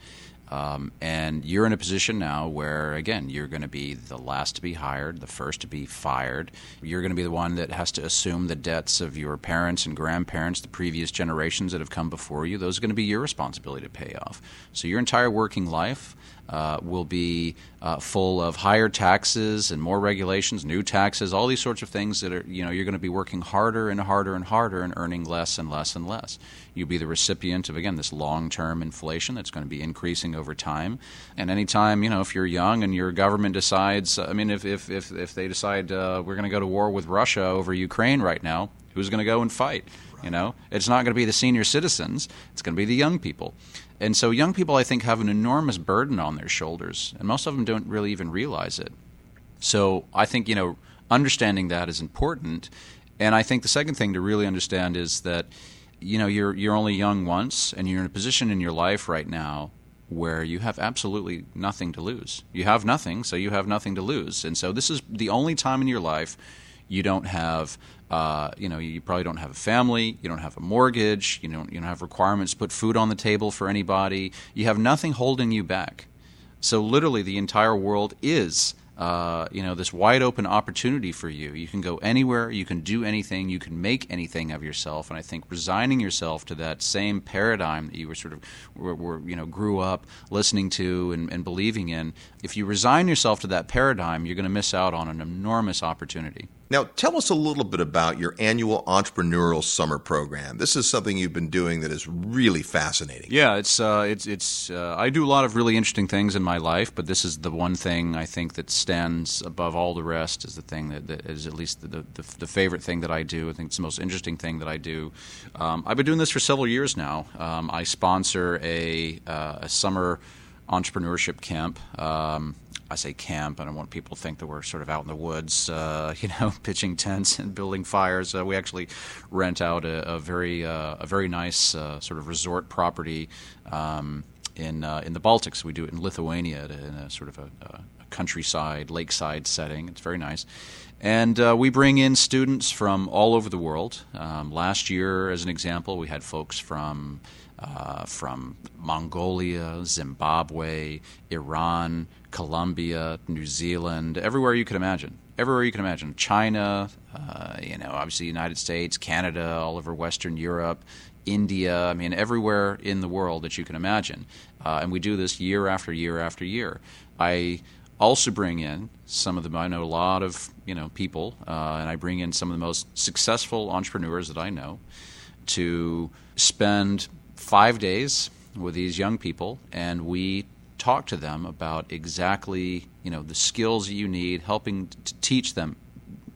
Um, and you're in a position now where, again, you're going to be the last to be hired, the first to be fired. You're going to be the one that has to assume the debts of your parents and grandparents, the previous generations that have come before you. Those are going to be your responsibility to pay off. So your entire working life uh, will be uh, full of higher taxes and more regulations, new taxes, all these sorts of things that are, you know, you're going to be working harder and harder and harder and earning less and less and less. You'll be the recipient of, again, this long term inflation that's going to be increasing over time. And anytime, you know, if you're young and your government decides, I mean, if, if, if, if they decide uh, we're going to go to war with Russia over Ukraine right now, who's going to go and fight? You know, it's not going to be the senior citizens; it's going to be the young people. And so, young people, I think, have an enormous burden on their shoulders, and most of them don't really even realize it. So, I think you know, understanding that is important. And I think the second thing to really understand is that you know you're you're only young once, and you're in a position in your life right now where you have absolutely nothing to lose. You have nothing, so you have nothing to lose. And so, this is the only time in your life you don't have uh, you know, you probably don't have a family, you don't have a mortgage, you don't you don't have requirements to put food on the table for anybody. You have nothing holding you back. So literally, the entire world is uh, you know this wide open opportunity for you. You can go anywhere, you can do anything, you can make anything of yourself. And I think resigning yourself to that same paradigm that you were sort of were, were you know grew up listening to and, and believing in, if you resign yourself to that paradigm, you're going to miss out on an enormous opportunity. Now, tell us a little bit about your annual entrepreneurial summer program. This is something you've been doing that is really fascinating. Yeah, it's uh, it's it's. Uh, I do a lot of really interesting things in my life, but this is the one thing I think that stands above all the rest. Is the thing that, that is at least the, the, the favorite thing that I do. I think it's the most interesting thing that I do. Um, I've been doing this for several years now. Um, I sponsor a, uh, a summer entrepreneurship camp. Um, I say camp. I don't want people to think that we're sort of out in the woods, uh, (laughs) you know, pitching tents and building fires. Uh, we actually rent out a, a very uh, a very nice uh, sort of resort property um, in uh, in the Baltics. We do it in Lithuania in a sort of a, a countryside, lakeside setting. It's very nice. And uh, we bring in students from all over the world. Um, last year, as an example, we had folks from uh, from Mongolia, Zimbabwe, Iran, Colombia, New Zealand, everywhere you could imagine. Everywhere you can imagine. China, uh, you know, obviously United States, Canada, all over Western Europe, India. I mean, everywhere in the world that you can imagine. Uh, and we do this year after year after year. I also bring in some of the I know a lot of you know people, uh, and I bring in some of the most successful entrepreneurs that I know to spend five days with these young people, and we talk to them about exactly you know the skills you need, helping to teach them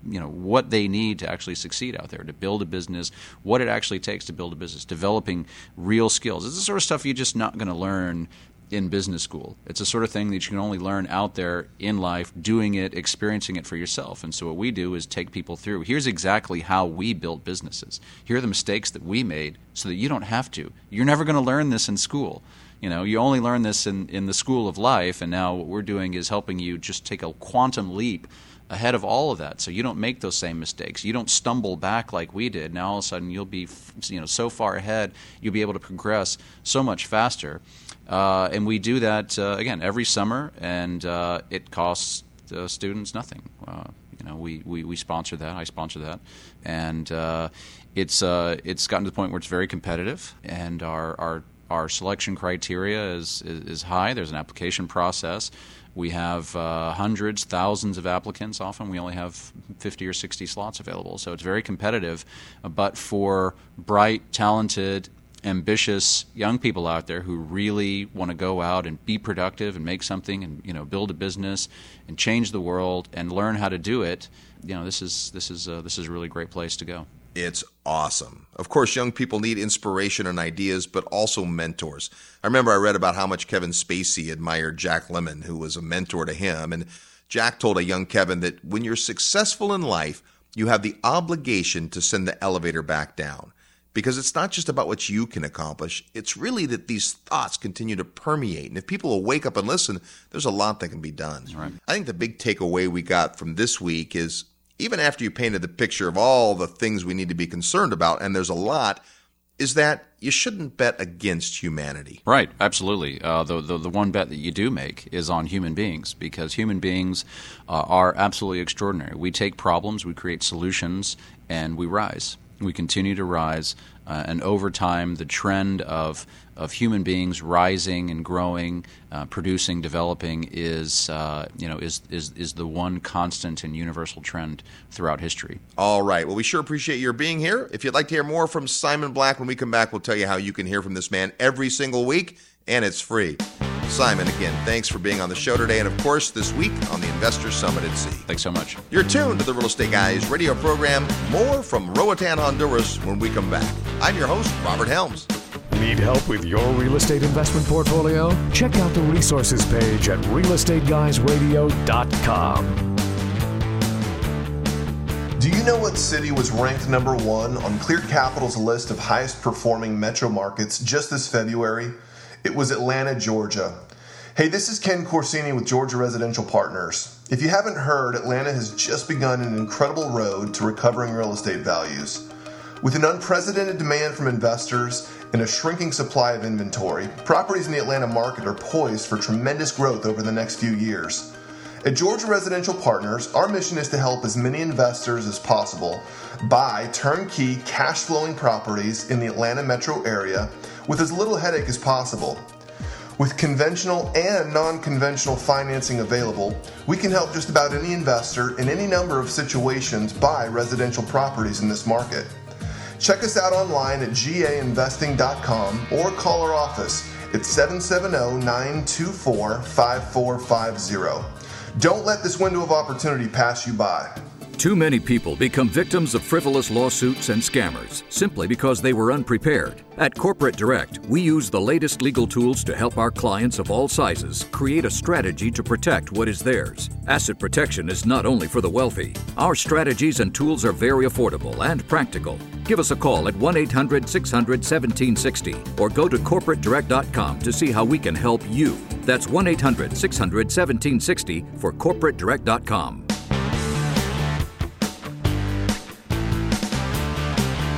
you know what they need to actually succeed out there to build a business, what it actually takes to build a business, developing real skills. It's the sort of stuff you're just not going to learn in business school. It's the sort of thing that you can only learn out there in life, doing it, experiencing it for yourself. And so what we do is take people through. Here's exactly how we built businesses. Here are the mistakes that we made so that you don't have to. You're never going to learn this in school. You know, you only learn this in, in the school of life, and now what we're doing is helping you just take a quantum leap ahead of all of that. So you don't make those same mistakes. You don't stumble back like we did. Now all of a sudden you'll be you know so far ahead you'll be able to progress so much faster. Uh, and we do that uh, again every summer and uh, it costs students nothing. Uh, you know we, we, we sponsor that. I sponsor that. And uh, it's uh, it's gotten to the point where it's very competitive and our our our selection criteria is, is, is high. There's an application process. We have uh, hundreds, thousands of applicants. Often we only have 50 or 60 slots available. So it's very competitive. But for bright, talented, ambitious young people out there who really want to go out and be productive and make something and you know build a business and change the world and learn how to do it, you know this is this is uh, this is a really great place to go. It's awesome. Of course, young people need inspiration and ideas, but also mentors. I remember I read about how much Kevin Spacey admired Jack Lemmon, who was a mentor to him. And Jack told a young Kevin that when you're successful in life, you have the obligation to send the elevator back down. Because it's not just about what you can accomplish, it's really that these thoughts continue to permeate. And if people will wake up and listen, there's a lot that can be done. Right. I think the big takeaway we got from this week is even after you painted the picture of all the things we need to be concerned about, and there's a lot, is that you shouldn't bet against humanity. Right, absolutely. Uh, the, the, the one bet that you do make is on human beings because human beings uh, are absolutely extraordinary. We take problems, we create solutions, and we rise. We continue to rise, uh, and over time, the trend of of human beings rising and growing, uh, producing, developing is uh, you know is, is is the one constant and universal trend throughout history. All right. Well, we sure appreciate your being here. If you'd like to hear more from Simon Black when we come back, we'll tell you how you can hear from this man every single week, and it's free. Simon, again, thanks for being on the show today, and of course, this week on the Investor Summit at Sea. Thanks so much. You're tuned to the Real Estate Guys radio program. More from Roatan, Honduras when we come back. I'm your host, Robert Helms. Need help with your real estate investment portfolio? Check out the resources page at realestateguysradio.com. Do you know what city was ranked number one on Clear Capital's list of highest performing metro markets just this February? It was Atlanta, Georgia. Hey, this is Ken Corsini with Georgia Residential Partners. If you haven't heard, Atlanta has just begun an incredible road to recovering real estate values. With an unprecedented demand from investors and a shrinking supply of inventory, properties in the Atlanta market are poised for tremendous growth over the next few years. At Georgia Residential Partners, our mission is to help as many investors as possible buy turnkey cash flowing properties in the Atlanta metro area with as little headache as possible. With conventional and non conventional financing available, we can help just about any investor in any number of situations buy residential properties in this market. Check us out online at gainvesting.com or call our office at 770 924 5450. Don't let this window of opportunity pass you by. Too many people become victims of frivolous lawsuits and scammers simply because they were unprepared. At Corporate Direct, we use the latest legal tools to help our clients of all sizes create a strategy to protect what is theirs. Asset protection is not only for the wealthy. Our strategies and tools are very affordable and practical. Give us a call at 1 800 600 1760 or go to corporatedirect.com to see how we can help you. That's 1 800 600 1760 for corporatedirect.com.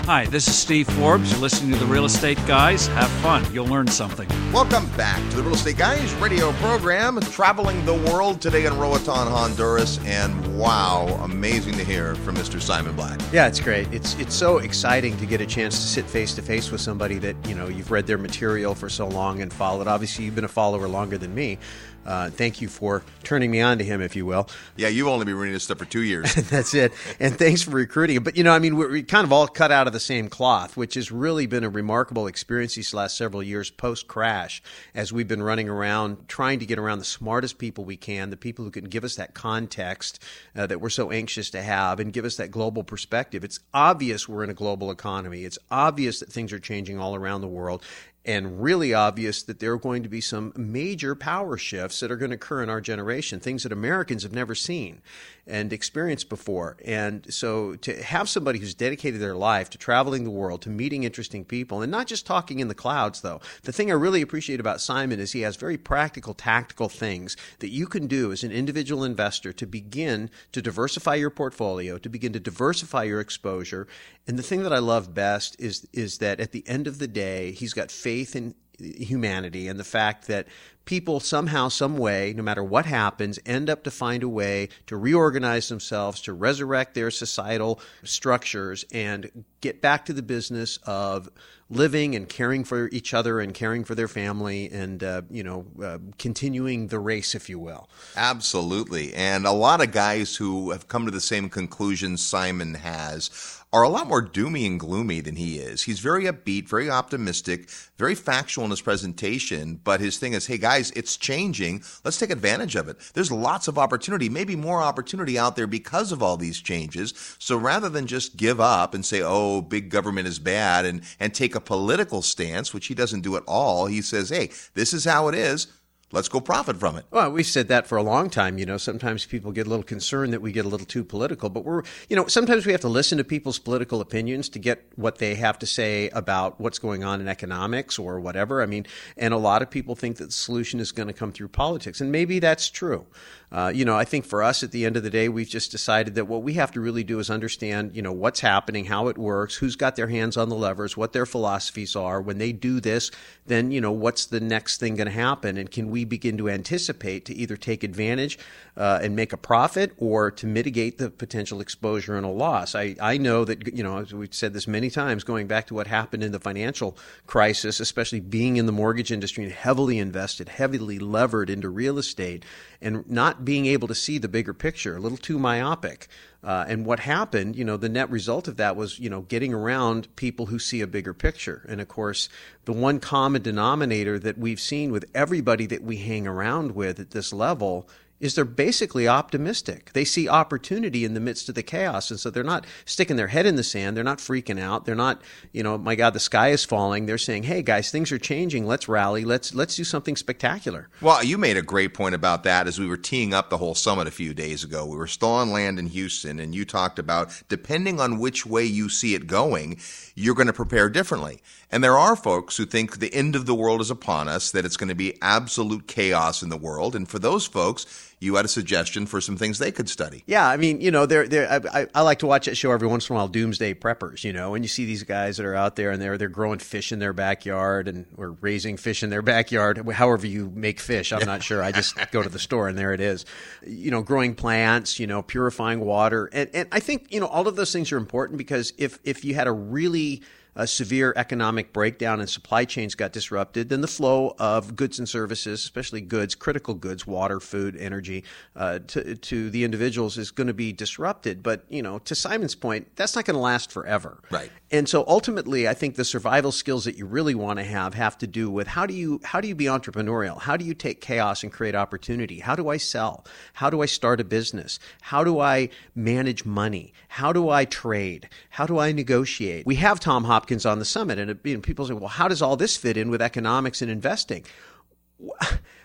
Hi, this is Steve Forbes. You're listening to the Real Estate Guys. Have fun. You'll learn something. Welcome back to the Real Estate Guys radio program, traveling the world today in Roatan, Honduras. And wow, amazing to hear from Mr. Simon Black. Yeah, it's great. It's it's so exciting to get a chance to sit face to face with somebody that you know you've read their material for so long and followed. Obviously, you've been a follower longer than me. Uh, thank you for turning me on to him, if you will. Yeah, you've only been running this stuff for two years. (laughs) That's it. And thanks for recruiting him. But, you know, I mean, we're, we kind of all cut out of the same cloth, which has really been a remarkable experience these last several years post crash as we've been running around trying to get around the smartest people we can, the people who can give us that context uh, that we're so anxious to have and give us that global perspective. It's obvious we're in a global economy. It's obvious that things are changing all around the world and really obvious that there are going to be some major power shifts that are going to occur in our generation, things that Americans have never seen and experienced before. And so to have somebody who's dedicated their life to traveling the world, to meeting interesting people, and not just talking in the clouds, though. The thing I really appreciate about Simon is he has very practical, tactical things that you can do as an individual investor to begin to diversify your portfolio, to begin to diversify your exposure. And the thing that I love best is, is that at the end of the day, he's got faith in humanity and the fact that people somehow, some way, no matter what happens, end up to find a way to reorganize themselves, to resurrect their societal structures, and get back to the business of living and caring for each other and caring for their family and uh, you know uh, continuing the race if you will. Absolutely. And a lot of guys who have come to the same conclusion simon has are a lot more doomy and gloomy than he is. He's very upbeat, very optimistic, very factual in his presentation, but his thing is, hey guys, it's changing. Let's take advantage of it. There's lots of opportunity, maybe more opportunity out there because of all these changes. So rather than just give up and say, oh, big government is bad and, and take a political stance, which he doesn't do at all, he says, hey, this is how it is let's go profit from it. Well, we've said that for a long time. You know, sometimes people get a little concerned that we get a little too political, but we're, you know, sometimes we have to listen to people's political opinions to get what they have to say about what's going on in economics or whatever. I mean, and a lot of people think that the solution is going to come through politics, and maybe that's true. Uh, you know, I think for us at the end of the day, we've just decided that what we have to really do is understand, you know, what's happening, how it works, who's got their hands on the levers, what their philosophies are. When they do this, then, you know, what's the next thing going to happen? And can we begin to anticipate to either take advantage uh, and make a profit or to mitigate the potential exposure and a loss. I, I know that, you know, we've said this many times, going back to what happened in the financial crisis, especially being in the mortgage industry and heavily invested, heavily levered into real estate, and not being able to see the bigger picture, a little too myopic. Uh, and what happened, you know, the net result of that was, you know, getting around people who see a bigger picture. And of course, the one common denominator that we've seen with everybody that we hang around with at this level is they're basically optimistic. They see opportunity in the midst of the chaos. And so they're not sticking their head in the sand. They're not freaking out. They're not, you know, my God, the sky is falling. They're saying, hey, guys, things are changing. Let's rally. Let's, let's do something spectacular. Well, you made a great point about that as we were teeing up the whole summit a few days ago. We were still on land in Houston, and you talked about depending on which way you see it going, you're going to prepare differently. And there are folks who think the end of the world is upon us, that it's going to be absolute chaos in the world. And for those folks, you had a suggestion for some things they could study. Yeah, I mean, you know, they're, they're, I, I like to watch that show every once in a while, Doomsday Preppers, you know, and you see these guys that are out there and they're, they're growing fish in their backyard and or raising fish in their backyard, however you make fish. I'm not sure. I just go to the store and there it is. You know, growing plants, you know, purifying water. And, and I think, you know, all of those things are important because if, if you had a really a severe economic breakdown and supply chains got disrupted, then the flow of goods and services, especially goods, critical goods, water, food, energy, uh, to, to the individuals is going to be disrupted. But, you know, to Simon's point, that's not going to last forever. Right. And so ultimately, I think the survival skills that you really want to have have to do with how do you how do you be entrepreneurial? How do you take chaos and create opportunity? How do I sell? How do I start a business? How do I manage money? How do I trade? How do I negotiate? We have Tom Hopkins on the summit, and it, people say, "Well, how does all this fit in with economics and investing?"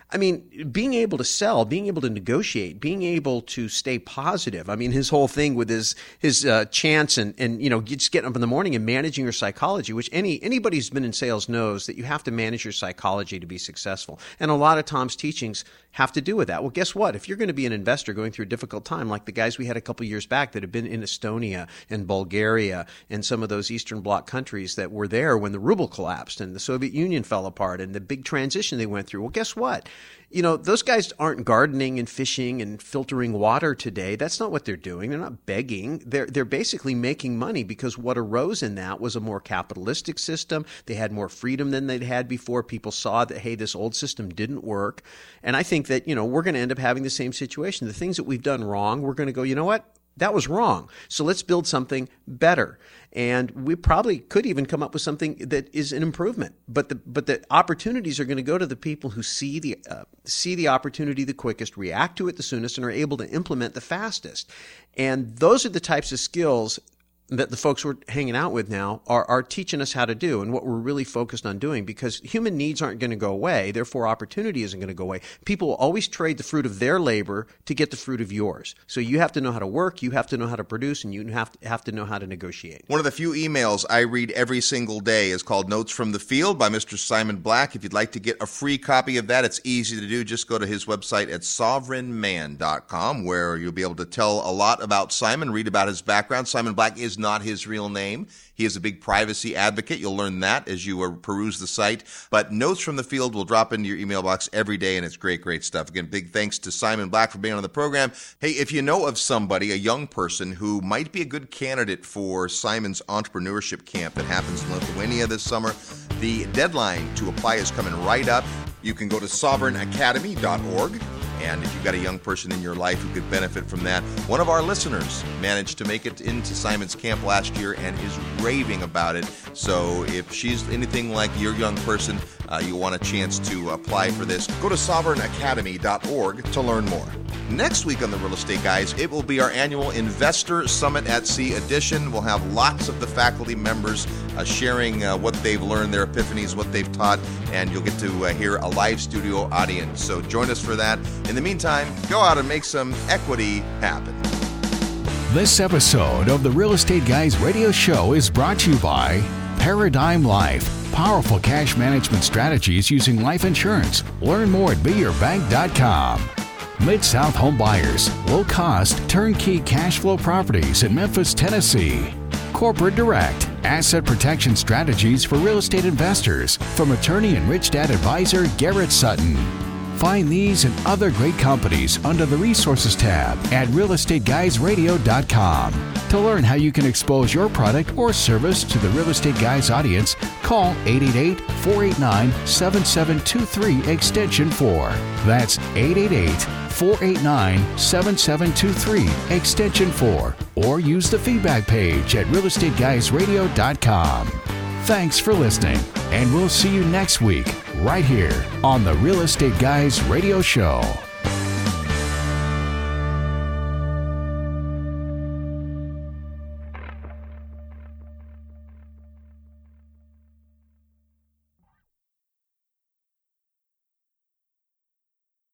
I mean, being able to sell, being able to negotiate, being able to stay positive. I mean, his whole thing with his his uh, chance and and you know just getting up in the morning and managing your psychology, which any anybody who's been in sales knows that you have to manage your psychology to be successful. And a lot of Tom's teachings have to do with that. Well, guess what? If you're going to be an investor going through a difficult time, like the guys we had a couple years back that have been in Estonia and Bulgaria and some of those Eastern Bloc countries that were there when the ruble collapsed and the Soviet Union fell apart and the big transition they went through. Well, guess what? You know, those guys aren't gardening and fishing and filtering water today. That's not what they're doing. They're not begging. They're they're basically making money because what arose in that was a more capitalistic system. They had more freedom than they'd had before. People saw that hey, this old system didn't work. And I think that, you know, we're going to end up having the same situation. The things that we've done wrong, we're going to go, you know what? That was wrong. So let's build something better. And we probably could even come up with something that is an improvement. But the but the opportunities are going to go to the people who see the uh, see the opportunity the quickest, react to it the soonest, and are able to implement the fastest. And those are the types of skills that the folks we're hanging out with now are, are teaching us how to do and what we're really focused on doing because human needs aren't going to go away. Therefore, opportunity isn't going to go away. People will always trade the fruit of their labor to get the fruit of yours. So you have to know how to work, you have to know how to produce, and you have to, have to know how to negotiate. One of the few emails I read every single day is called Notes from the Field by Mr. Simon Black. If you'd like to get a free copy of that, it's easy to do. Just go to his website at sovereignman.com where you'll be able to tell a lot about Simon, read about his background. Simon Black is not his real name. He is a big privacy advocate. You'll learn that as you uh, peruse the site. But notes from the field will drop into your email box every day, and it's great, great stuff. Again, big thanks to Simon Black for being on the program. Hey, if you know of somebody, a young person who might be a good candidate for Simon's entrepreneurship camp that happens in Lithuania this summer, the deadline to apply is coming right up. You can go to sovereignacademy.org and if you've got a young person in your life who could benefit from that, one of our listeners managed to make it into Simon's camp last year and is raving about it. So if she's anything like your young person, uh, you want a chance to apply for this, go to sovereignacademy.org to learn more. Next week on the Real Estate Guys, it will be our annual Investor Summit at Sea edition. We'll have lots of the faculty members uh, sharing uh, what they've learned, their epiphanies, what they've taught, and you'll get to uh, hear a live studio audience. So join us for that. In the meantime, go out and make some equity happen. This episode of the Real Estate Guys radio show is brought to you by Paradigm Life. Powerful cash management strategies using life insurance. Learn more at beyourbank.com. Mid South Home Buyers, low cost, turnkey cash flow properties in Memphis, Tennessee. Corporate Direct, asset protection strategies for real estate investors from attorney and rich dad advisor Garrett Sutton. Find these and other great companies under the Resources tab at realestateguysradio.com. To learn how you can expose your product or service to the Real Estate Guys audience, call 888 489 7723 Extension 4. That's 888 489 7723 Extension 4. Or use the feedback page at realestateguysradio.com. Thanks for listening, and we'll see you next week right here on the Real Estate Guys Radio Show.